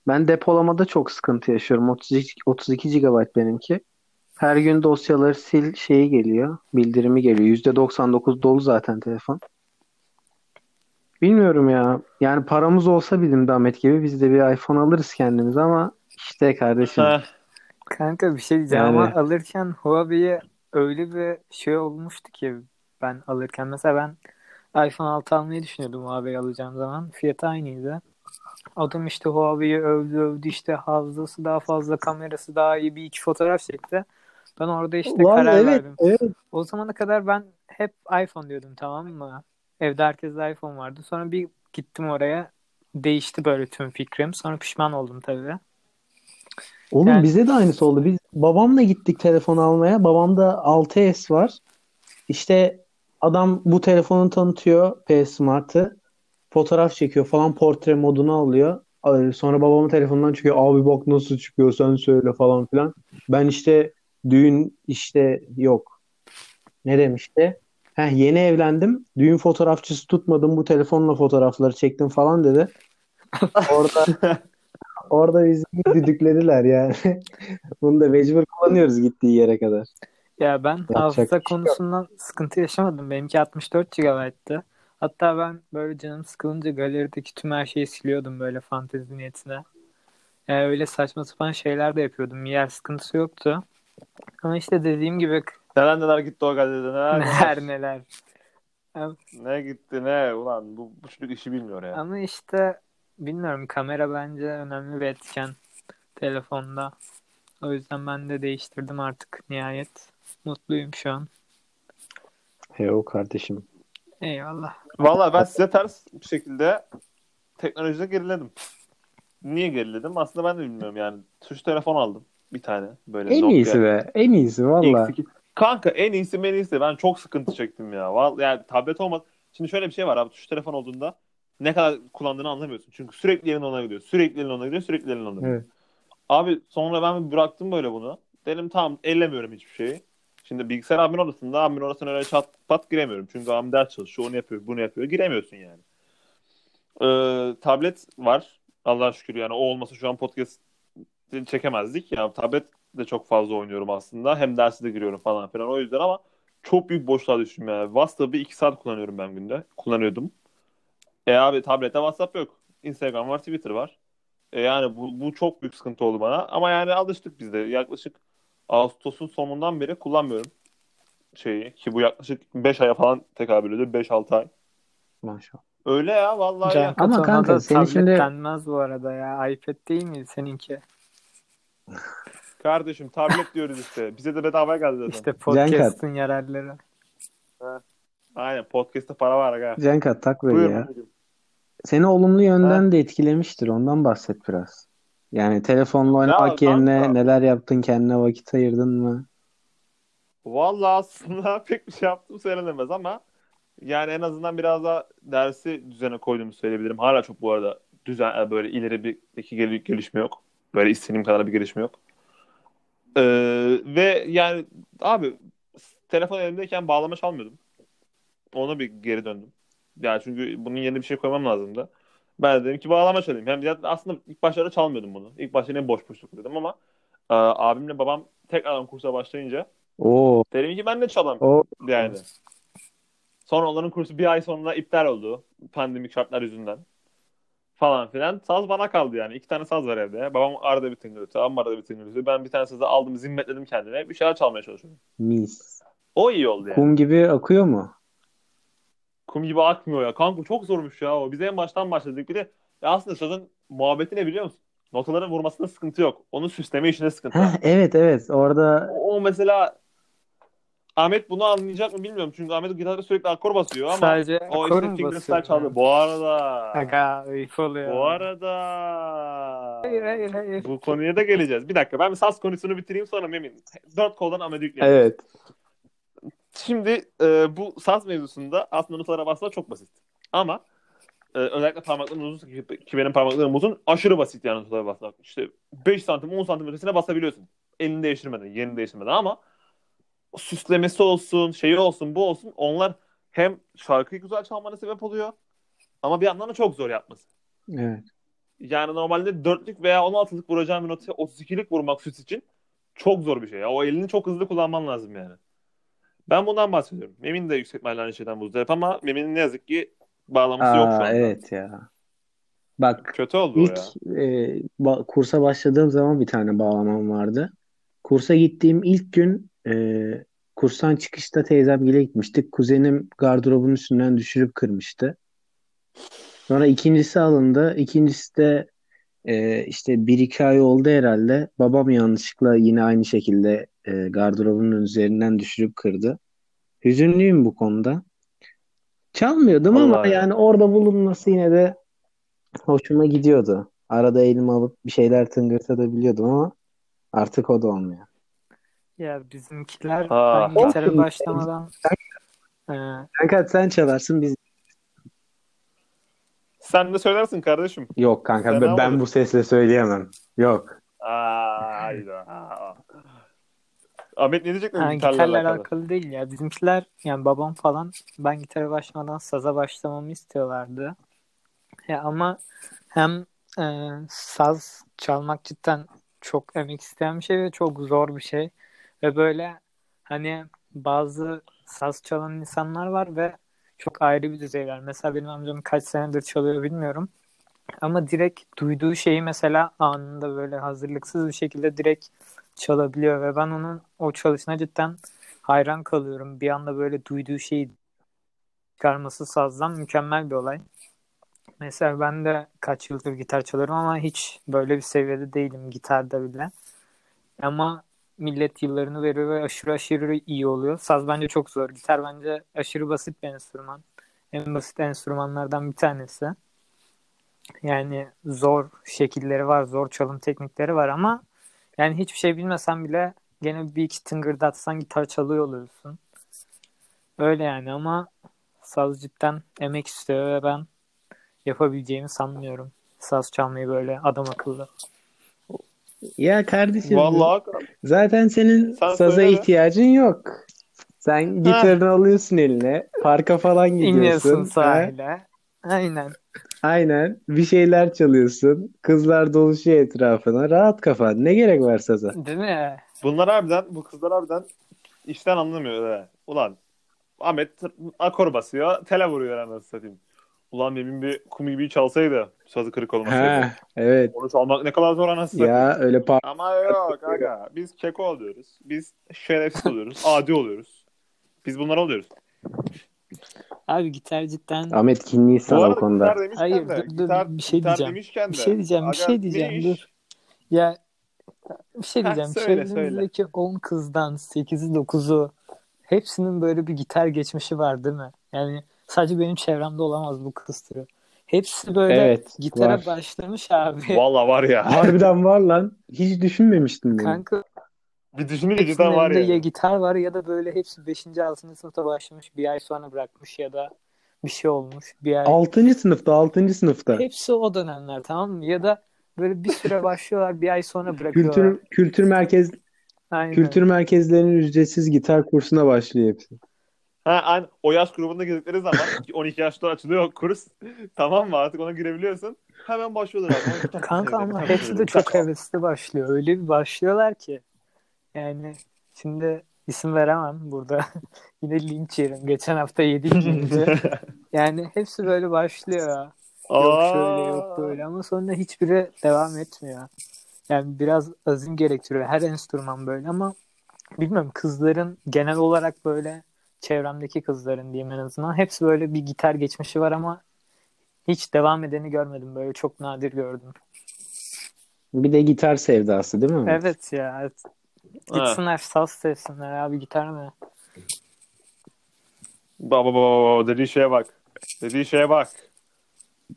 Ben depolamada çok sıkıntı yaşıyorum. 32, 32 GB benimki. Her gün dosyaları sil şeyi geliyor. Bildirimi geliyor. %99 dolu zaten telefon. Bilmiyorum ya. Yani paramız olsa bizim de Ahmet gibi biz de bir iPhone alırız kendimize ama işte kardeşim. Heh, Kanka bir şey diyeceğim Yani- ama alırken Huawei'ye öyle bir şey olmuştu ki ben alırken. Mesela ben iPhone 6 almayı düşünüyordum Huawei alacağım zaman. Fiyatı aynıydı. Adam işte Huawei'yi övdü övdü işte hafızası daha fazla kamerası daha iyi bir iki fotoğraf çekti. Ben orada işte Vallahi karar evet, verdim. evet. O zamana kadar ben hep iPhone diyordum tamam mı? Evde herkeste iPhone vardı. Sonra bir gittim oraya. Değişti böyle tüm fikrim. Sonra pişman oldum tabii. Oğlum Yani- bize de aynısı oldu. Biz babamla gittik telefon almaya. Babamda 6S var. İşte adam bu telefonu tanıtıyor P Smart'ı. Fotoğraf çekiyor falan portre modunu alıyor. Sonra babamın telefonundan çıkıyor. Abi bak nasıl çıkıyor sen söyle falan filan. Ben işte düğün işte yok. Ne demişti? Heh, yeni evlendim. Düğün fotoğrafçısı tutmadım. Bu telefonla fotoğrafları çektim falan dedi. [LAUGHS] Orada orada bizi düdüklediler yani. [LAUGHS] Bunu da mecbur kullanıyoruz gittiği yere kadar. Ya ben Yapacak hafıza şey yok. konusundan sıkıntı yaşamadım. Benimki 64 GB'tı. Hatta ben böyle canım sıkılınca galerideki tüm her şeyi siliyordum böyle fantezi niyetine. Yani öyle saçma sapan şeyler de yapıyordum. Yer sıkıntısı yoktu. Ama işte dediğim gibi Neler neler gitti o gazetede neler [LAUGHS] neler neler. Ne gitti ne ulan bu, bu çocuk işi bilmiyor ya. Ama işte bilmiyorum kamera bence önemli bir etken telefonda. O yüzden ben de değiştirdim artık nihayet. Mutluyum şu an. Yo kardeşim. Eyvallah. Valla ben size ters bir şekilde teknolojide geriledim. Niye geriledim? Aslında ben de bilmiyorum yani. Tuş telefon aldım. Bir tane böyle En Nokia iyisi be. En iyisi valla. X2. Kanka en iyisi en iyisi. Ben çok sıkıntı çektim ya. Vallahi yani tablet olmaz. Şimdi şöyle bir şey var abi. Tuş telefon olduğunda ne kadar kullandığını anlamıyorsun. Çünkü sürekli elin ona gidiyor. Sürekli elin ona gidiyor. Sürekli elin ona gidiyor. Evet. Abi sonra ben bıraktım böyle bunu. Dedim tamam ellemiyorum hiçbir şeyi. Şimdi bilgisayar abimin odasında abimin odasına öyle çat pat giremiyorum. Çünkü abim ders çalışıyor, onu yapıyor, bunu yapıyor. Giremiyorsun yani. Ee, tablet var. Allah'a şükür yani o olmasa şu an podcast çekemezdik. Ya tablet de çok fazla oynuyorum aslında. Hem derse de giriyorum falan filan o yüzden ama çok büyük boşluğa düştüm yani. WhatsApp'ı 2 saat kullanıyorum ben günde. Kullanıyordum. E abi tablette WhatsApp yok. Instagram var, Twitter var. E yani bu, bu çok büyük sıkıntı oldu bana. Ama yani alıştık biz de. Yaklaşık Ağustos'un sonundan beri kullanmıyorum şeyi. Ki bu yaklaşık 5 aya falan tekabül ediyor. 5-6 ay. Maşallah. Öyle ya vallahi Can ya. Ama kanka, senin şimdi- denmez bu arada ya. iPad değil miydi seninki? Kardeşim tablet diyoruz işte. Bize de bedava geldi zaten. İşte podcast'ın yararları. Aynen podcast'ta para var aga. Cenkat tak böyle Buyur. ya. Seni olumlu yönden de etkilemiştir. Ondan bahset biraz. Yani telefonla oynamak Ya yerine kanka. neler yaptın? Kendine vakit ayırdın mı? Vallahi aslında [LAUGHS] pek bir şey yaptım söylenemez ama yani en azından biraz daha dersi düzene koyduğumu söyleyebilirim. Hala çok bu arada düzen böyle ileri bir iki gel- gelişme yok. Böyle istediğim kadar bir gelişme yok. Ee, ve yani abi telefon elimdeyken bağlama çalmıyordum. Ona bir geri döndüm. Yani çünkü bunun yerine bir şey koymam lazımdı. Ben de dedim ki bağlama çalayım. Hem yani aslında ilk başlarda çalmıyordum bunu. İlk başta yine boş boş dedim ama e, abimle babam tekrardan kursa başlayınca Oo, Dedim ki ben de çalam yani. Sonra onların kursu bir ay sonra iptal oldu. Pandemik şartlar yüzünden. Falan filan. Saz bana kaldı yani. İki tane saz var evde. Babam arada bir tıngırtı. Abim arada bir tıngırtı. Ben bir tane sazı aldım zimmetledim kendime. Bir şeyler çalmaya çalışıyorum. mis. O iyi oldu yani. Kum, Kum gibi akıyor mu? gibi akmıyor ya. Kanka çok zormuş ya o. Biz en baştan başladık. Bir de ya aslında sazın muhabbeti ne biliyor musun? Notaların vurmasında sıkıntı yok. Onun süsleme işinde sıkıntı. Heh, evet evet orada O, o mesela Ahmet bunu anlayacak mı bilmiyorum. Çünkü Ahmet gitarda sürekli akor basıyor ama Sadece o akor işte fingerstyle çaldı. Bu arada Aga ayıp oluyor. bu arada Hayır hayır hayır. bu konuya da geleceğiz. Bir dakika ben bir saz konusunu bitireyim sonra Memin. Dört koldan Ahmet'i yükleyelim. evet. Şimdi e, bu saz mevzusunda aslında notalara basmak çok basit. Ama e, özellikle parmakların uzun ki, benim parmaklarım uzun aşırı basit yani notalara basmak. İşte 5 santim 10 santim ötesine basabiliyorsun. Elini değiştirmeden, yerini değiştirmeden ama süslemesi olsun, şeyi olsun, bu olsun onlar hem şarkıyı güzel çalmana sebep oluyor ama bir yandan da çok zor yapması. Evet. Yani normalde dörtlük veya 16'lık vuracağın bir notaya 32'lik vurmak süs için çok zor bir şey. Ya. O elini çok hızlı kullanman lazım yani. Ben bundan bahsediyorum. Memin de yüksek ihtimalle aynı şeyden muzdarip ama Memin'in ne yazık ki bağlaması yok şu Aa, anda. evet ya. Bak Kötü oldu ilk ya. e, ba- kursa başladığım zaman bir tane bağlamam vardı. Kursa gittiğim ilk gün e, kurstan çıkışta teyzemgile gitmiştik. Kuzenim gardırobun üstünden düşürüp kırmıştı. Sonra ikincisi alındı. İkincisi de e, işte bir iki ay oldu herhalde. Babam yanlışlıkla yine aynı şekilde e, gardırobunun üzerinden düşürüp kırdı. Hüzünlüyüm bu konuda. Çalmıyordum ama Vallahi. yani orada bulunması yine de hoşuma gidiyordu. Arada elime alıp bir şeyler tıngırtabiliyordum ama artık o da olmuyor. Ya bizimkiler Olsun. başlamadan Kanka sen çalarsın biz. Sen de söylersin kardeşim. Yok kanka Fena ben, ben bu sesle söyleyemem. Yok. Aa, hayda. [LAUGHS] Ahmet ne diyecek mi yani gitarla gitarla alakalı? alakalı değil ya. Bizimkiler yani babam falan ben gitara başlamadan saza başlamamı istiyorlardı. Ya ama hem e, saz çalmak cidden çok emek isteyen bir şey ve çok zor bir şey. Ve böyle hani bazı saz çalan insanlar var ve çok ayrı bir düzeyler. Mesela benim amcam kaç senedir çalıyor bilmiyorum. Ama direkt duyduğu şeyi mesela anında böyle hazırlıksız bir şekilde direkt çalabiliyor ve ben onun o çalışına cidden hayran kalıyorum. Bir anda böyle duyduğu şeyi çıkarması sazdan mükemmel bir olay. Mesela ben de kaç yıldır gitar çalıyorum ama hiç böyle bir seviyede değilim gitarda bile. Ama millet yıllarını veriyor ve aşırı aşırı iyi oluyor. Saz bence çok zor. Gitar bence aşırı basit bir enstrüman. En basit enstrümanlardan bir tanesi. Yani zor şekilleri var, zor çalım teknikleri var ama yani hiçbir şey bilmesen bile gene bir iki tıngırdatsan gitar çalıyor oluyorsun. Öyle yani ama saz cidden emek istiyor ve ben yapabileceğimi sanmıyorum. Saz çalmayı böyle adam akıllı. Ya kardeşim Vallahi zaten senin Sen saza söyle ihtiyacın yok. Sen gitarını alıyorsun eline. Parka falan gidiyorsun. İniyorsun ha? sahile. Aynen. Aynen. Bir şeyler çalıyorsun. Kızlar doluşuyor etrafına. Rahat kafan. Ne gerek var saza? Değil mi? bunlar harbiden bu kızlar harbiden işten anlamıyor he. Ulan Ahmet akor basıyor, tele vuruyor anasını satayım. Ulan demin bir kum gibi çalsaydı sazı kırık olmasaydı. Ha, evet. Onu çalmak ne kadar zor anasını satayım. Ya öyle par Ama yok aga. Biz keko oluyoruz. Biz şerefsiz oluyoruz. [LAUGHS] Adi oluyoruz. Biz bunlar oluyoruz. Abi gitar cidden Ahmet kinliyiz sana o konuda. gitar demişken Hayır, de, dur, dur, gitar, bir şey gitar diyeceğim. demişken Bir de, şey diyeceğim, bir aga, şey ne diyeceğim, iş? dur. Ya bir şey diyeceğim. söyle, Çevremizdeki 10 kızdan 8'i 9'u hepsinin böyle bir gitar geçmişi var değil mi? Yani sadece benim çevremde olamaz bu kız türü. Hepsi böyle Evet, gitara var. başlamış abi. Valla var ya. [LAUGHS] Harbiden var lan. Hiç düşünmemiştim bunu. Kanka Bir düşününce cidden var ya ya. gitar var ya da böyle hepsi 5. 6. sınıfta başlamış bir ay sonra bırakmış ya da bir şey olmuş bir ay. 6. sınıfta, 6. sınıfta. Hepsi o dönemler tamam mı? Ya da böyle bir süre başlıyorlar bir ay sonra bırakıyorlar. Kültür kültür merkez Aynen. kültür merkezlerinin ücretsiz gitar kursuna başlıyor hepsi. Ha, aynı, o yaş grubunda girdikleri zaman [LAUGHS] 12 yaşta açılıyor kurs. [LAUGHS] tamam mı? Artık ona girebiliyorsun. Hemen başlıyorlar abi. Kanka ama hepsi de çok hevesli başlıyor. Öyle bir başlıyorlar ki. Yani şimdi isim veremem burada. [LAUGHS] Yine linç yerim. Geçen hafta yedik. Yani hepsi böyle başlıyor. Yok şöyle yok böyle ama sonra hiçbiri devam etmiyor. Yani biraz azim gerektiriyor. Her enstrüman böyle ama bilmiyorum kızların genel olarak böyle çevremdeki kızların diyeyim en azından hepsi böyle bir gitar geçmişi var ama hiç devam edeni görmedim. Böyle çok nadir gördüm. Bir de gitar sevdası değil mi? Evet ya. evet. Gitsinler saz sevsinler abi gitar mı? Baba baba baba dediği şeye bak. Dediği şeye bak.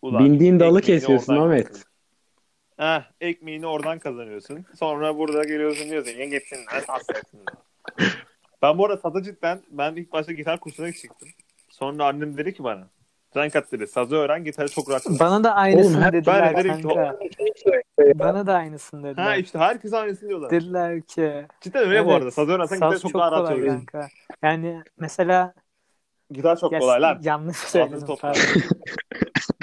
Ulan, Bindiğin dalı kesiyorsun oradan Ahmet. Heh, ekmeğini oradan kazanıyorsun. Sonra burada geliyorsun diyorsun ya gitsinler saz sevsinler. [LAUGHS] Ben bu arada sazı cidden ben ilk başta gitar kursuna çıktım. Sonra annem dedi ki bana Sen kat dedi sazı öğren gitarı çok rahat. çalar." Bana da aynısını Oğlum, dediler ben de dedim ki, kanka. Bana da aynısını dediler. Ha işte herkes aynısını diyorlar. Dediler ki Cidden öyle bu evet, arada. Sazı öğrensen saz gitarı çok, daha rahat kanka. Yani mesela Gitar çok ya, kolay lan. yanlış söyledim.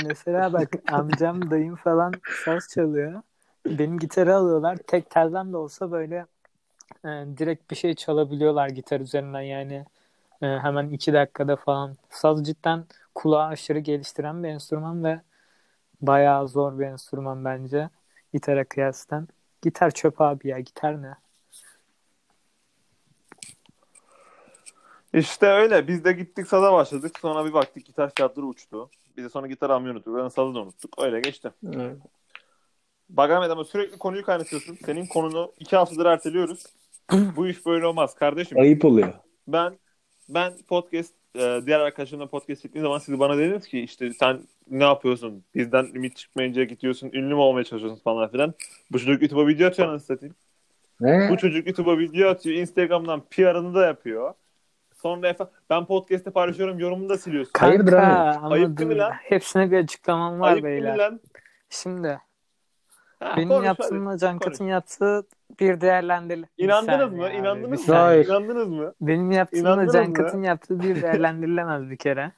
Mesela bak amcam dayım falan saz çalıyor. Benim gitarı alıyorlar. Tek telden de olsa böyle e, direkt bir şey çalabiliyorlar gitar üzerinden yani. E, hemen iki dakikada falan. Saz cidden kulağı aşırı geliştiren bir enstrüman ve bayağı zor bir enstrüman bence. Gitara kıyasten. Gitar çöp abi ya. Gitar ne? İşte öyle. Biz de gittik saza başladık. Sonra bir baktık gitar fiyatları uçtu. Biz de sonra gitar almayı unuttuk. Ben sazı da unuttuk. Öyle geçti. Evet. Bak Ahmet ama sürekli konuyu kaynatıyorsun. Senin konunu iki haftadır erteliyoruz. [CLEARS THROAT] Bu iş böyle olmaz kardeşim. Ayıp oluyor. Ben ben podcast e, diğer arkadaşlarımla podcast ettiğim zaman siz bana dediniz ki işte sen ne yapıyorsun? Bizden ümit çıkmayınca gidiyorsun ünlü mü olmaya çalışıyorsun falan filan. Bu çocuk YouTube'a video atıyor anasını satayım. Ne? Bu çocuk YouTube'a video atıyor. Instagram'dan PR'ını da yapıyor. Sonra efe- ben podcast'te paylaşıyorum yorumunu da siliyorsun. Hayırdır abi? Ayıp değil mi lan? hepsine bir açıklamam var Ayıp beyler. lan? Şimdi benim yaptığımla Can konuş. Kat'ın yaptığı bir değerlendir. Bir İnandınız mı? abi, İnandınız mı? Hayır. İnandınız mı? Benim yaptığımla İnandınız Can mı? Kat'ın yaptığı bir değerlendirilemez bir kere.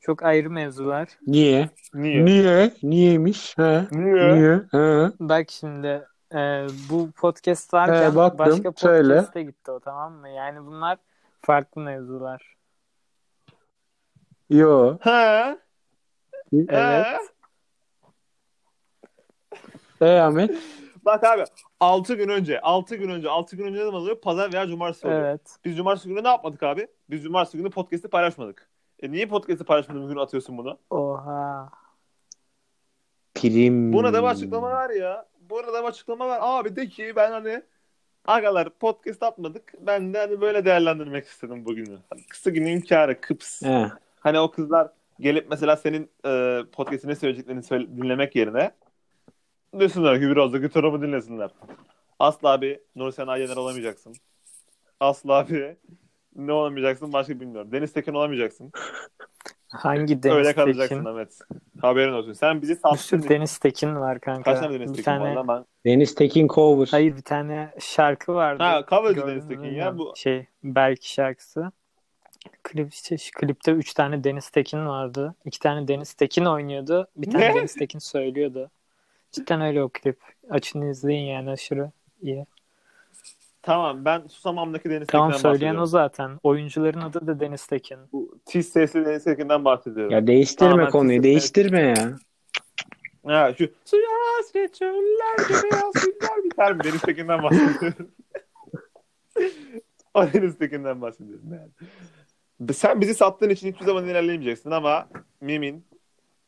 Çok ayrı mevzular. Niye? Niye? Niye? Niyeymiş? He? Niye? Niye? He? Bak şimdi e, bu podcast varken He, baktım. başka Söyle. podcast'e gitti o tamam mı? Yani bunlar farklı mevzular. Yo. Ha? Evet. Ha? E Ahmet? Bak abi 6 gün önce 6 gün önce 6 gün önce ne zaman oluyor? Pazar veya cumartesi oluyor. Evet. Biz cumartesi günü ne yapmadık abi? Biz cumartesi günü podcast'i paylaşmadık. E niye podcast'i paylaşmadığın gün atıyorsun bunu? Oha. Prim. Buna da bir açıklama var ya. Buna da bir açıklama var. Abi de ki ben hani agalar podcast atmadık. Ben de hani böyle değerlendirmek istedim bugünü. Hani kısa günün kârı kıps. He. Hani o kızlar gelip mesela senin e, podcast'ine söyleyeceklerini söyle- dinlemek yerine desinler ki biraz da gitarımı dinlesinler. Asla bir Nursen Yener olamayacaksın. Asla bir ne olamayacaksın başka bilmiyorum. Deniz Tekin olamayacaksın. Hangi Deniz Öyle kalacaksın Tekin? Ahmet. Haberin olsun. Sen bizi Bir sattın. sürü Deniz Tekin var kanka. Kaç tane Deniz bir Tekin tane, var lan ben? Deniz Tekin cover. Hayır bir tane şarkı vardı. Ha, covercı Gördün Deniz Tekin ya, bu- Şey belki şarkısı. Klip, işte, şu klipte 3 tane Deniz Tekin vardı. 2 tane Deniz Tekin oynuyordu. Bir tane Ne? Deniz Tekin söylüyordu. Cidden öyle o klip. Açın izleyin yani aşırı iyi. Tamam ben Susamam'daki Deniz Tamam Tekin'den söyleyen o zaten. Oyuncuların adı da Deniz Tekin. Bu tiz sesli Deniz Tekin'den bahsediyorum. Ya değiştirme Tamam, ben konuyu. Değiştirme ya. Ha, şu suya hasret çöller gibi biter mi? Deniz Tekin'den bahsediyorum. [LAUGHS] o Deniz Tekin'den bahsediyorum yani. Sen bizi sattığın için hiçbir zaman ilerleyemeyeceksin ama Mim'in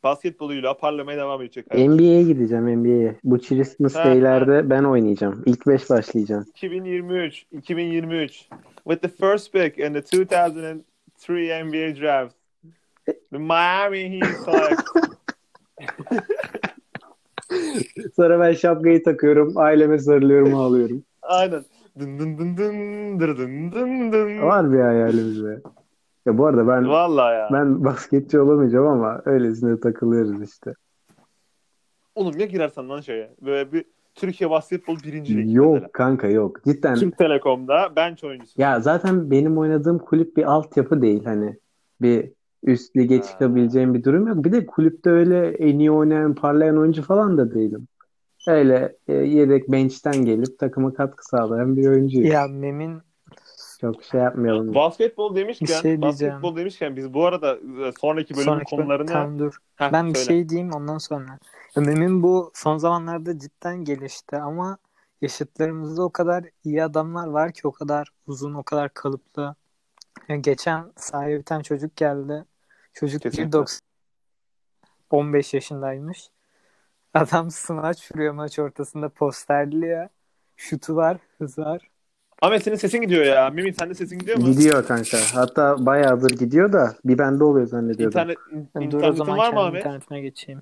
basketboluyla parlamaya devam edecek. NBA'ye gideceğim NBA'ye. Bu Christmas Ha, Day'lerde ben oynayacağım. İlk 5 başlayacağım. 2023, 2023 with the first pick in the 2003 NBA draft. The Miami Heat select. [LAUGHS] Sonra ben şapkayı takıyorum. Aileme sarılıyorum ağlıyorum. Aynen. Dın dın dın dın dır dın dın dın. Var bir hayalimiz be. Ya bu arada ben Vallahi ya. ben basketçi olamayacağım ama öylesine takılıyoruz işte. Oğlum ya girersen lan şeye. Böyle bir Türkiye basketbol birinci lig Yok mesela. kanka yok. Cidden. Türk Telekom'da bench oyuncusu. Ya zaten benim oynadığım kulüp bir altyapı değil hani. Bir üst lige Ha. çıkabileceğim bir durum yok. Bir de kulüpte öyle en iyi oynayan, parlayan oyuncu falan da değilim. Öyle e, yedek bench'ten gelip takıma katkı sağlayan bir oyuncuyum. Ya Mem'in Çok şey yapmayalım. Basketbol demişken, Bir şey basketbol demişken biz bu arada e, sonraki bölümün sonraki konularını Tamam dur. Heh, Ben bir söyle. şey diyeyim ondan sonra. Ya Mem'in bu son zamanlarda cidden gelişti ama yaşıtlarımızda o kadar iyi adamlar var ki o kadar uzun, o kadar kalıplı. Ya geçen sahaya bir tane çocuk geldi. Çocuk Kesinlikle. 1.90 15 yaşındaymış. Adam smaç vuruyor maç ortasında posterliyor. Şutu var, hız var. Ahmet senin sesin gidiyor ya. Mimi sende sesin gidiyor mu? Gidiyor kanka. Hatta bayağıdır gidiyor da bir bende oluyor zannediyordum. İnternet, Dur o internetin zaman var mı kendi Ahmet? internetime geçeyim.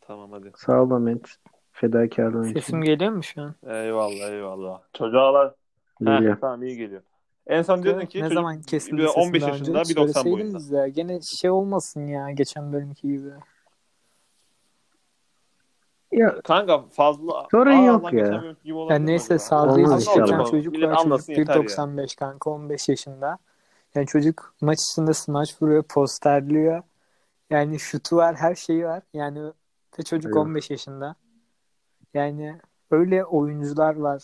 Tamam hadi. Sağ ol Ahmet. Fedakarlığın için. Sesim geliyor mu şu an? Eyvallah eyvallah. Çocuğa Geliyor. Heh, tamam iyi geliyor. En son diyordun ki ne çocuk zaman kesildi bir sesim 15 daha yaşında önce? 1.90 boyunda. Söyleseydiniz ya. Gene şey olmasın ya geçen bölümki gibi. Ya Kanka fazla Sorun Aa, yok ya. Yani neyse. Olmaz Geçen çocuk Millet var. Çocuk anlasın yeter ya. 1.95 kanka 15 yaşında. Yani çocuk maç içinde smaç vuruyor, posterliyor. Yani şutu var, her şeyi var. Yani ve çocuk Evet. 15 yaşında. Yani öyle oyuncular var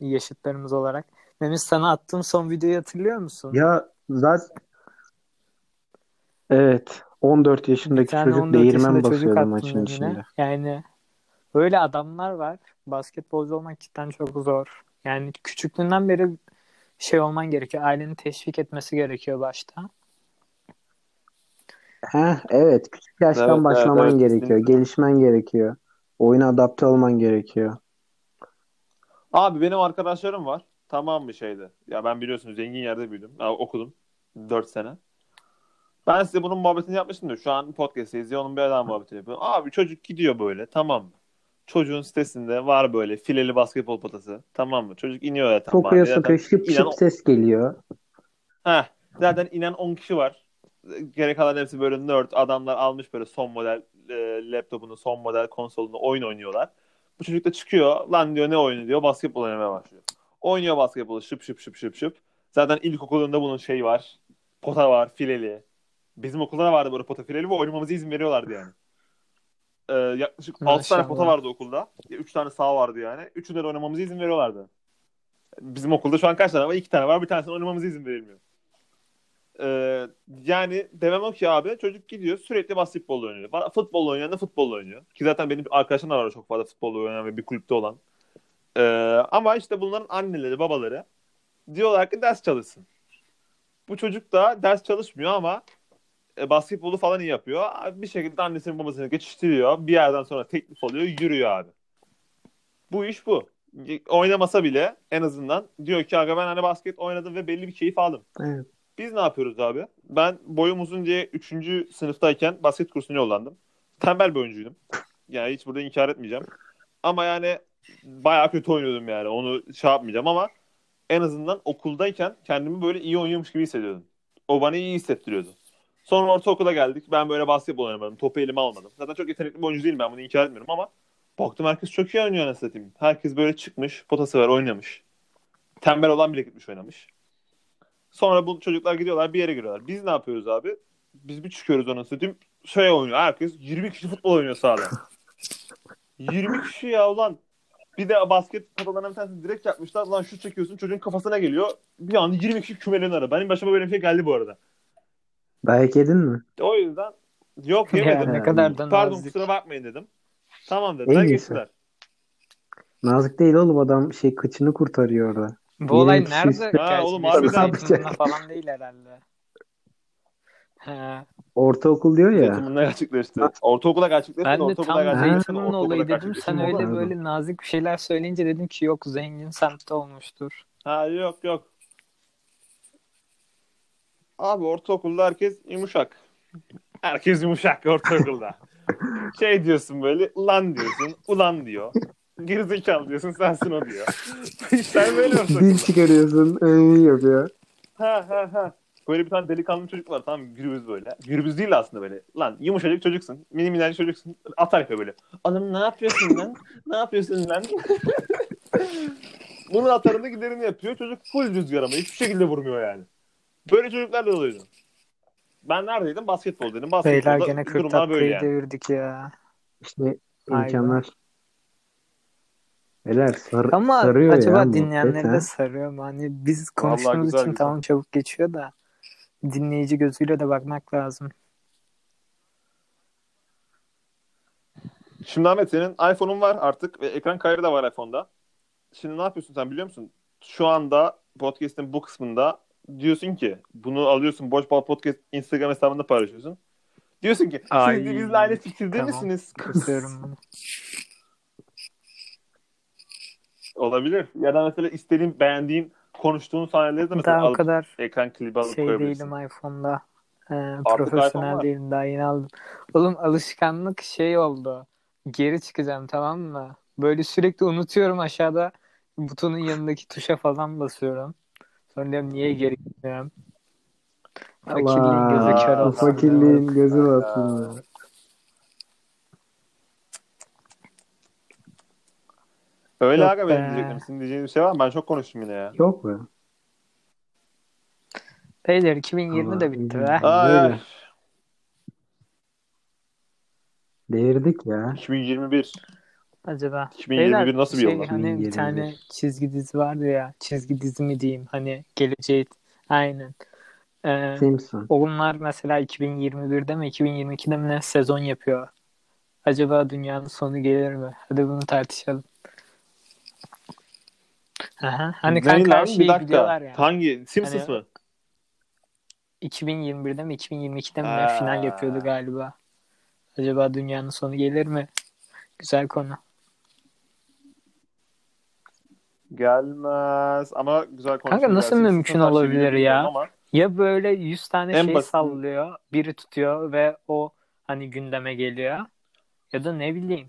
yaşıtlarımız olarak. Mehmet sana attığım son videoyu hatırlıyor musun? ya zaten Evet. 14 Bir yaşındaki çocuk 14 değirmen basıyordu maçın içinde. Yani öyle adamlar var. Basketbolcu olmak cidden çok zor. Yani küçüklüğünden beri şey olman gerekiyor. Ailenin teşvik etmesi gerekiyor başta. Heh, evet. Küçük yaştan Evet, başlaman evet, gerekiyor. kesinlikle. Gelişmen gerekiyor. Oyuna adapte olman gerekiyor. Abi benim arkadaşlarım var. Tamam bir şeyde. Ya ben biliyorsunuz zengin yerde büyüdüm. Ya, okudum. 4 sene. Ben size bunun muhabbetini yapmıştım da şu an podcast'te izliyor onun bir adam muhabbeti yapıyor. Abi çocuk gidiyor böyle tamam mı? Çocuğun sitesinde var böyle fileli basketbol potası. Tamam mı? Çocuk iniyor zaten. Sokuyor mahalleye. sokuyor şıp inen- şıp ses geliyor. Heh, zaten inen 10 kişi var. Gerek kalan hepsi böyle nerd. Adamlar almış böyle son model e, laptopunu, son model konsolunu oyun oynuyorlar. Bu çocuk da çıkıyor. Lan diyor ne oyunu diyor. Basketbol oynamaya başlıyor. Oynuyor basketbolu şıp şıp şıp şıp şıp. Zaten ilkokulunda bunun şeyi var. Pota var, fileli. Bizim okulda da vardı böyle pota fileli ve oynamamıza izin veriyorlardı yani. Ee, yaklaşık 6 tane Maşallah. pota vardı okulda. 3 tane sağ vardı yani. Üçünde de oynamamıza izin veriyorlardı. Bizim okulda şu an kaç tane var? 2 tane var. Bir tanesini oynamamıza izin verilmiyor. Ee, yani demem o ki abi çocuk gidiyor sürekli basketbol oynuyor. Futbol oynayan da futbol oynuyor. Ki zaten benim arkadaşım da var çok fazla futbol oynayan ve bir kulüpte olan. Ee, ama işte bunların anneleri babaları diyorlar ki ders çalışsın. Bu çocuk da ders çalışmıyor ama e, basketbolu falan iyi yapıyor. Bir şekilde annesinin babasını geçiştiriyor. Bir yerden sonra teklif oluyor yürüyor abi. Bu iş bu. Oynamasa bile en azından diyor ki aga ben hani basket oynadım ve belli bir keyif aldım. Evet. Biz ne yapıyoruz abi? Ben boyum uzun diye 3. sınıftayken basket kursuna yollandım. Tembel bir oyuncuydum. Yani hiç burada inkar etmeyeceğim. Ama yani bayağı kötü oynuyordum yani. Onu şey yapmayacağım ama en azından okuldayken kendimi böyle iyi oynuyormuş gibi hissediyordum. O bana iyi hissettiriyordu. Sonra ortaokula geldik. Ben böyle basketbol oynamadım. Topu elime almadım. Zaten çok yetenekli bir oyuncu değilim ben bunu inkar etmiyorum ama baktım herkes çok iyi oynuyor anasını satayım. Herkes böyle çıkmış, potası var oynamış. Tembel olan bile gitmiş oynamış. Sonra bu çocuklar gidiyorlar bir yere giriyorlar. Biz ne yapıyoruz abi? Biz bir çıkıyoruz onu satayım. Şey oynuyor. Herkes 20 kişi futbol oynuyor sahada. 20 kişi ya ulan. Bir de basket potalarına bir tanesini direkt yapmışlar. Lan şu çekiyorsun çocuğun kafasına geliyor. Bir anda 20 kişi kümeleniyor. Benim başıma böyle bir şey geldi bu arada. Dayak yedin mi? O yüzden yok yemedim. ne kadar da Pardon nazik. kusura bakmayın dedim. Tamam dediler iyisi. geçtiler. Nazik değil oğlum adam şey kıçını kurtarıyor orada. Bu olay kişi- nerede Ha, oğlum, harbiden. Falan değil herhalde. [LAUGHS] He. Ortaokul diyor ya. Eğitiminde gerçekleşti. Ortaokula gerçekleşti. Ben de ortaokula tam zeytinin olayı dedim. Sen öyle böyle nazik bir şeyler söyleyince dedim ki yok zengin semtte olmuştur. Ha yok yok. Abi ortaokulda herkes yumuşak. Herkes yumuşak ortaokulda. [LAUGHS] şey diyorsun böyle lan diyorsun ulan diyor. Gerizekalı diyorsun sensin o diyor. [LAUGHS] Sen böyle Dil ortaokulda. çıkarıyorsun. Ee, yapıyor. Ha ha ha. Böyle bir tane delikanlı çocuk var tamam mı? Gürbüz böyle. Gürbüz değil aslında böyle. Lan yumuşacık çocuksun. Mini minnacık çocuksun. Atar yapıyor böyle. Oğlum ne yapıyorsun lan? ne yapıyorsun lan? [LAUGHS] Bunun atarında giderini yapıyor. Çocuk full rüzgar ama hiçbir şekilde vurmuyor yani. Böyle çocuklar da oluyordu. Ben neredeydim? Basketbol dedim. Beyler Basketbolda gene 40 durumlar böyle dakikayı yani. devirdik ya. İşte imkanlar. Beyler sar, Ama sarıyor ya. acaba muhabbet, dinleyenleri de sarıyor mu? Hani biz konuştuğumuz güzel, için güzel. tamam çabuk geçiyor da dinleyici gözüyle de bakmak lazım. Şimdi Ahmet senin iPhone'un var artık ve ekran kaydı da var iPhone'da. Şimdi ne yapıyorsun sen biliyor musun? Şu anda podcast'in bu kısmında diyorsun ki bunu alıyorsun Boş Bal Podcast Instagram hesabında paylaşıyorsun. Diyorsun ki Ay, siz de bizle aynı fikirde tamam. misiniz? Kısıyorum. [LAUGHS] Olabilir. Ya da mesela istediğin, beğendiğin, konuştuğun sahneleri de mesela Daha o alıp kadar ekran klibi alıp şey değilim iPhone'da. Ee, profesyonel değilim daha yeni aldım. Oğlum alışkanlık şey oldu. Geri çıkacağım tamam mı? Böyle sürekli unutuyorum aşağıda butonun yanındaki tuşa falan basıyorum. Sonra diyorum niye geri gitmiyorum? Fakirliğin gözü kör olsun. fakirliğin gözü batsın. ya. Öyle Yok aga benim be. diyeceklerim. Sizin diyeceğiniz bir şey var mı? Ben çok konuştum yine ya. Yok mu? Beyler 2020 de Allah, bitti be. Ay. Devirdik ya. 2021. Acaba. 2021 Beyler, nasıl bir şey, yıl? Hani bir 2021. tane çizgi dizi vardı ya. Çizgi dizi mi diyeyim? Hani geleceği. Aynen. Ee, Simpson. onlar mesela 2021'de mi 2022'de mi ne sezon yapıyor. Acaba dünyanın sonu gelir mi? Hadi bunu tartışalım. Aha, hani Ne kanka lan? Bir şeyi dakika. biliyorlar ya. Hangi? Simpsons Hani- mı? 2021'de mi 2022'de mi ne final yapıyordu galiba. Acaba dünyanın sonu gelir mi? Güzel konu. Gelmez. Ama güzel konuşuyor. Kanka nasıl Simpsons'ın mümkün şeyi olabilir ya? Ama Ya böyle 100 tane En şey basit- sallıyor, biri tutuyor ve o hani gündeme geliyor. Ya da ne bileyim.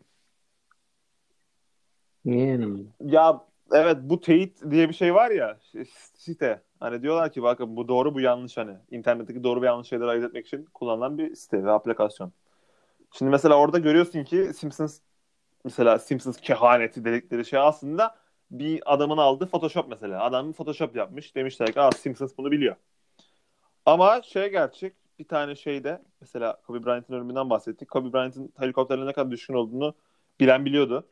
Yani. Ya evet bu teyit diye bir şey var ya site. Hani diyorlar ki bakın bu doğru bu yanlış hani. internetteki doğru ve yanlış şeyleri ayırt etmek için kullanılan bir site ve aplikasyon. Şimdi mesela orada görüyorsun ki Simpsons mesela Simpsons kehaneti dedikleri şey aslında bir adamın aldığı Photoshop mesela. Adam Photoshop yapmış. Demişler ki Aa, Simpsons bunu biliyor. Ama şey gerçek bir tane şeyde mesela Kobe Bryant'ın ölümünden bahsettik. Kobe Bryant'ın helikopterle ne kadar düşkün olduğunu bilen biliyordu.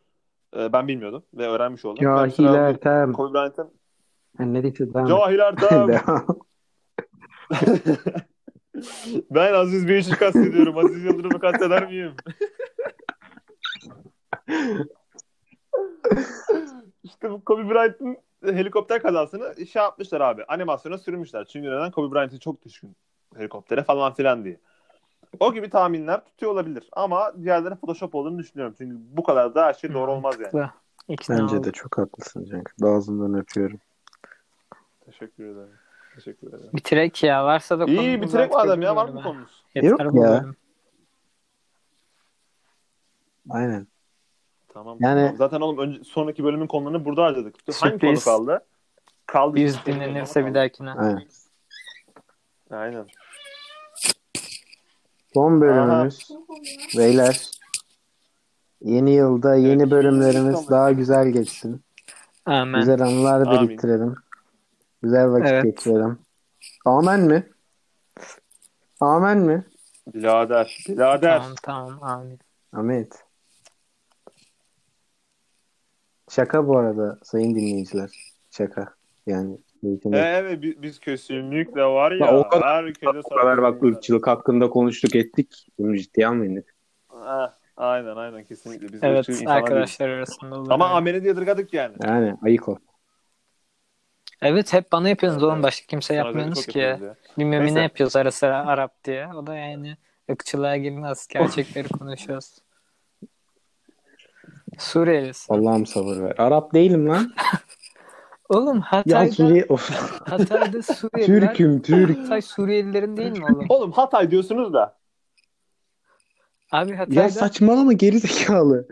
Ee, ben bilmiyordum ve öğrenmiş oldum. Cahil Ertem. Kobe Bryant'ın devam et. Cahil Ertem. [LAUGHS] [LAUGHS] Ben Aziz Bey'i kastediyorum. Aziz Yıldırım'ı kasteder miyim? [LAUGHS] işte bu Kobe Bryant'ın helikopter kazasını şey yapmışlar abi. Animasyona sürmüşler. Çünkü neden? Kobe Bryant'ın çok düşkün helikoptere falan filan diye. O gibi tahminler tutuyor olabilir. Ama diğerleri Photoshop olduğunu düşünüyorum. Çünkü bu kadar da her şey doğru olmaz yani. İkna Bence oldum. de çok haklısın Cenk. Ağzından öpüyorum. Teşekkür ederim. Teşekkür ederim. Bitirek ya. Varsa da İyi bitirek madem ya. Var mı konumuz? Yok ya. bölüm. Aynen. Tamam. Yani- tamam. Zaten oğlum önce, sonraki bölümün konularını burada harcadık. Hangi konu Sürpriz. kaldı? Kaldı. İşte. dinlenirse bir dahakine. Aynen. Aynen. Son bölümümüz. Beyler. Yeni yılda yeni Evet. bölümlerimiz daha güzel geçsin. Amen. Güzel anılar Amin. biriktirelim. Güzel vakit Evet. geçirelim. Amen mi? Amen mi? Birader. Birader. Tamam tamam amin. Ahmet. Şaka bu arada sayın dinleyiciler. Şaka. Yani değil. Evet bi- biz kesinlikle var ya. Ya o kadar- herkese O kadar bak ırkçılık hakkında konuştuk ettik. Bunu ciddiye almayın. Aynen aynen kesinlikle. Biz Evet arkadaşlar arasında olur. Ama diye yadırgadık yani. Yani ayık ol. Evet hep bana yapıyorsunuz Evet, oğlum. Başka kimse Sana yapmıyorsunuz ki. ya. Bir memine Neyse. yapıyoruz ara sıra Arap diye. O da yani ırkçılığa girmez. [LAUGHS] Gerçekleri konuşuyoruz. Suriyelisin. Allah'ım sabır ver. Arap değilim lan. [LAUGHS] Oğlum Ya Hatay'da, Suriye... [LAUGHS] Of. Hatay'da Suriyeliler Türk'üm Türk. Hatay Suriyelilerin değil mi oğlum? Oğlum Hatay diyorsunuz da. Abi Hatay'da Ya saçmalama gerizekalı.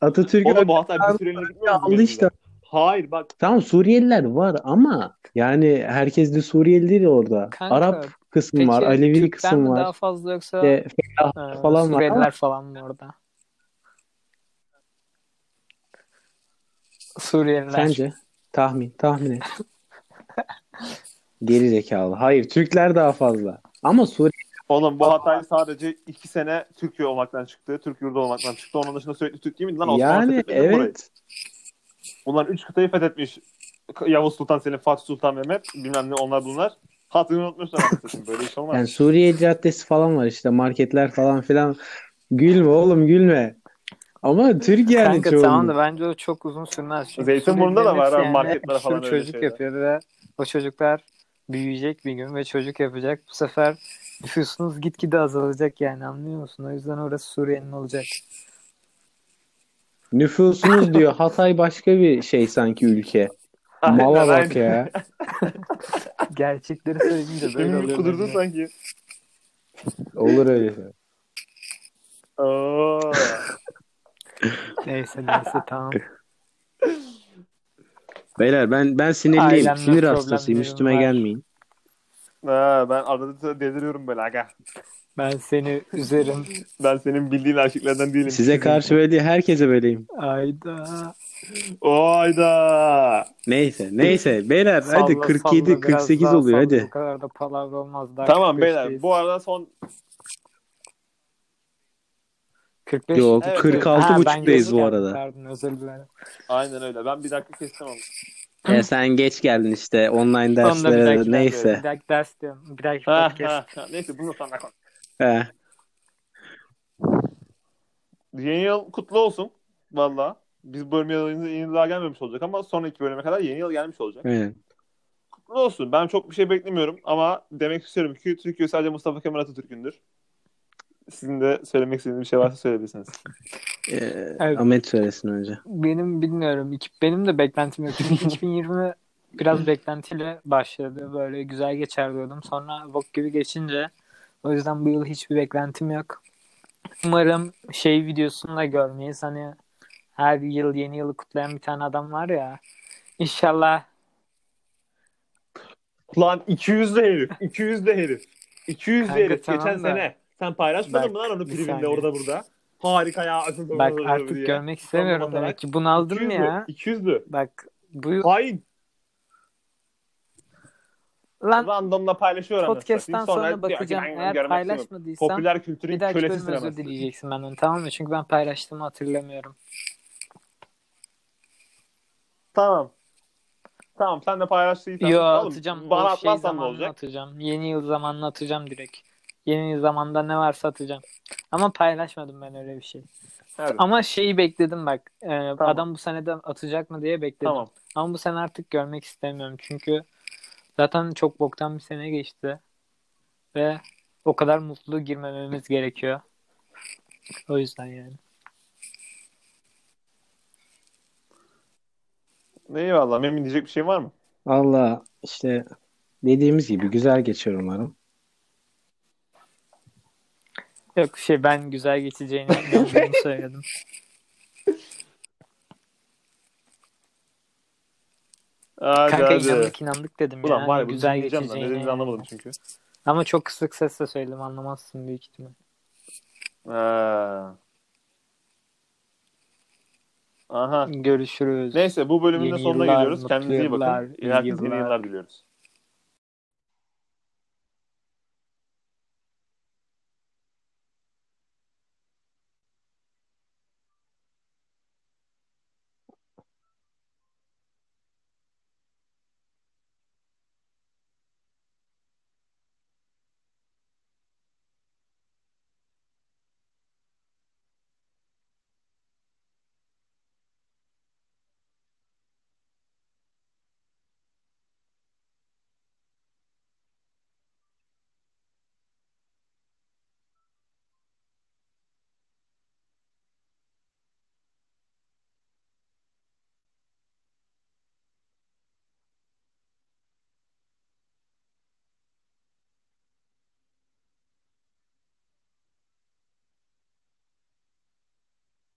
Atatürk'ün Oğlum bu Hatay bir süreliğine gitmiyor mu? işte. Hayır bak. Tamam Suriyeliler var ama yani herkes de Suriyeli değil orada. Kanka, Arap kısım peki var, Alevi Türkler kısım mi var. daha fazla yoksa e, falan var Suriyeliler ama- falan mı orada? Suriyeliler. Sence? Tahmin, tahmin et. Geri zekalı. Hayır, Türkler daha fazla. Ama Suriye Oğlum bu Hatay sadece iki sene Türkiye olmaktan çıktı. Türk yurdu olmaktan çıktı. Onun dışında sürekli Türk değil miydi lan? Osmanlı yani fethetmedi mi burayı? evet. Bunlar üç kıtayı fethetmiş. Yavuz Sultan Selim, Fatih Sultan Mehmet bilmem ne onlar bunlar. Hatay'ı unutmuşlar. anasını. Böyle iş olmaz. Yani Suriye Caddesi falan var işte marketler falan filan. Gülme oğlum gülme. Ama Türk yani Kanka çoğunluk. tamam da bence o çok uzun sürmez. Çünkü Zeytinburnu'nda da var abi, marketlere falan öyle çocuk şeyler. yapıyor ve o çocuklar büyüyecek bir gün ve çocuk yapacak. Bu sefer nüfusunuz gitgide azalacak yani anlıyor musun? O yüzden orası Suriye'nin olacak. Nüfusunuz diyor. [LAUGHS] Hatay başka bir şey sanki ülke. Mala bak ya. [LAUGHS] Gerçekleri söyleyince böyle oluyor. kudurdun sanki. Olur öyle. şey. Neyse neyse tamam. Beyler ben ben sinirliyim. Ailemle Sinir hastasıyım. Üstüme var. gelmeyin. Ha, ben arada da deliriyorum böyle aga. Ben seni üzerim. Ben senin bildiğin erkeklerden değilim. Size karşı böyle değil, herkese böyleyim. Ayda. Oyda. Neyse, neyse. Beyler hadi Salla, 47 salla, biraz 48 daha oluyor salla. hadi. Bu kadar da palavra olmaz. Daha Tamam 45'teyiz. beyler. Bu arada son 45. Yok Evet, 46 Ha, ben buçuktayız bu arada. Pardon özür dilerim. aynen öyle. Ben bir dakika kestim ama. E sen geç geldin işte online derslere neyse. Bir dakika ders diyorum. Bir dakika Ha, podcast. ha, ha. Neyse bunu sonra konuş. He. Yeni yıl kutlu olsun. Valla. Biz bu bölüme yeni yeni yıl daha gelmemiş olacak ama sonraki bölüme kadar yeni yıl gelmiş olacak. Aynen. Kutlu olsun. Ben çok bir şey beklemiyorum ama demek istiyorum ki Türkiye sadece Mustafa Kemal Atatürk'ündür. Sizin de söylemek istediğiniz bir şey varsa söyleyebilirsiniz. Ee, Evet. Ahmet söylesin önce. Benim bilmiyorum. Benim de beklentim yok. Çünkü [LAUGHS] 2020 biraz beklentiyle başladı. Böyle güzel geçer diyordum. Sonra bok gibi geçince o yüzden bu yıl hiçbir beklentim yok. Umarım şey videosunu da görmeyiz. Hani her yıl yeni yılı kutlayan bir tane adam var ya. İnşallah Lan 200 de herif. 200 de herif. 200 de Kanka herif. tamam Geçen da- sene. Sen paylaşmadın mı lan onu priminde orada burada? Harika ya. bak artık görmek istemiyorum Sandım demek ki bunaldım 200'lü. ya. 200'lü. Bak bu Hain. lan Randomla paylaşıyor anasını podcast'tan sonra diyor ki, bakacağım. "Ben Eğer görmek istemiyorum." paylaşmadıysan Popüler kültürün bir dahaki bölüm özür anasını. dileyeceksin benden tamam mı? Çünkü ben paylaştığımı hatırlamıyorum. Tamam. Tamam sen de paylaştıysan. Yo Oğlum, atacağım. Bana şey atmazsan ne zamanını olacak? atacağım. Yeni yıl zamanını atacağım direkt. Yeni yıl zamanında ne varsa atacağım. Ama paylaşmadım ben öyle bir şey. Evet. Ama şeyi bekledim bak. Ee, Adam bu sene de atacak mı diye bekledim. Tamam. Ama bu sene artık görmek istemiyorum. Çünkü zaten çok boktan bir sene geçti. Ve o kadar mutlu girmememiz gerekiyor. O yüzden yani. Eyvallah. Memin diyecek bir şey var mı? Valla işte dediğimiz gibi güzel geçiyor umarım. Yok şey ben güzel geçeceğini inandığımı söyledim. Hadi Kanka hadi. inandık inandık dedim Ulan ya. var ya bunu güzel dinleyeceğim lan. Ne geçeceğini. dediğinizi anlamadım çünkü. Ama çok kısık sesle söyledim anlamazsın büyük ihtimal. Ha. Aha. Görüşürüz. Neyse bu bölümün de Yeni sonuna yıllar, geliyoruz. mutlu Kendinize iyi yıllar, bakın. iyi Herkese yeni yıllar. yıllar diliyoruz.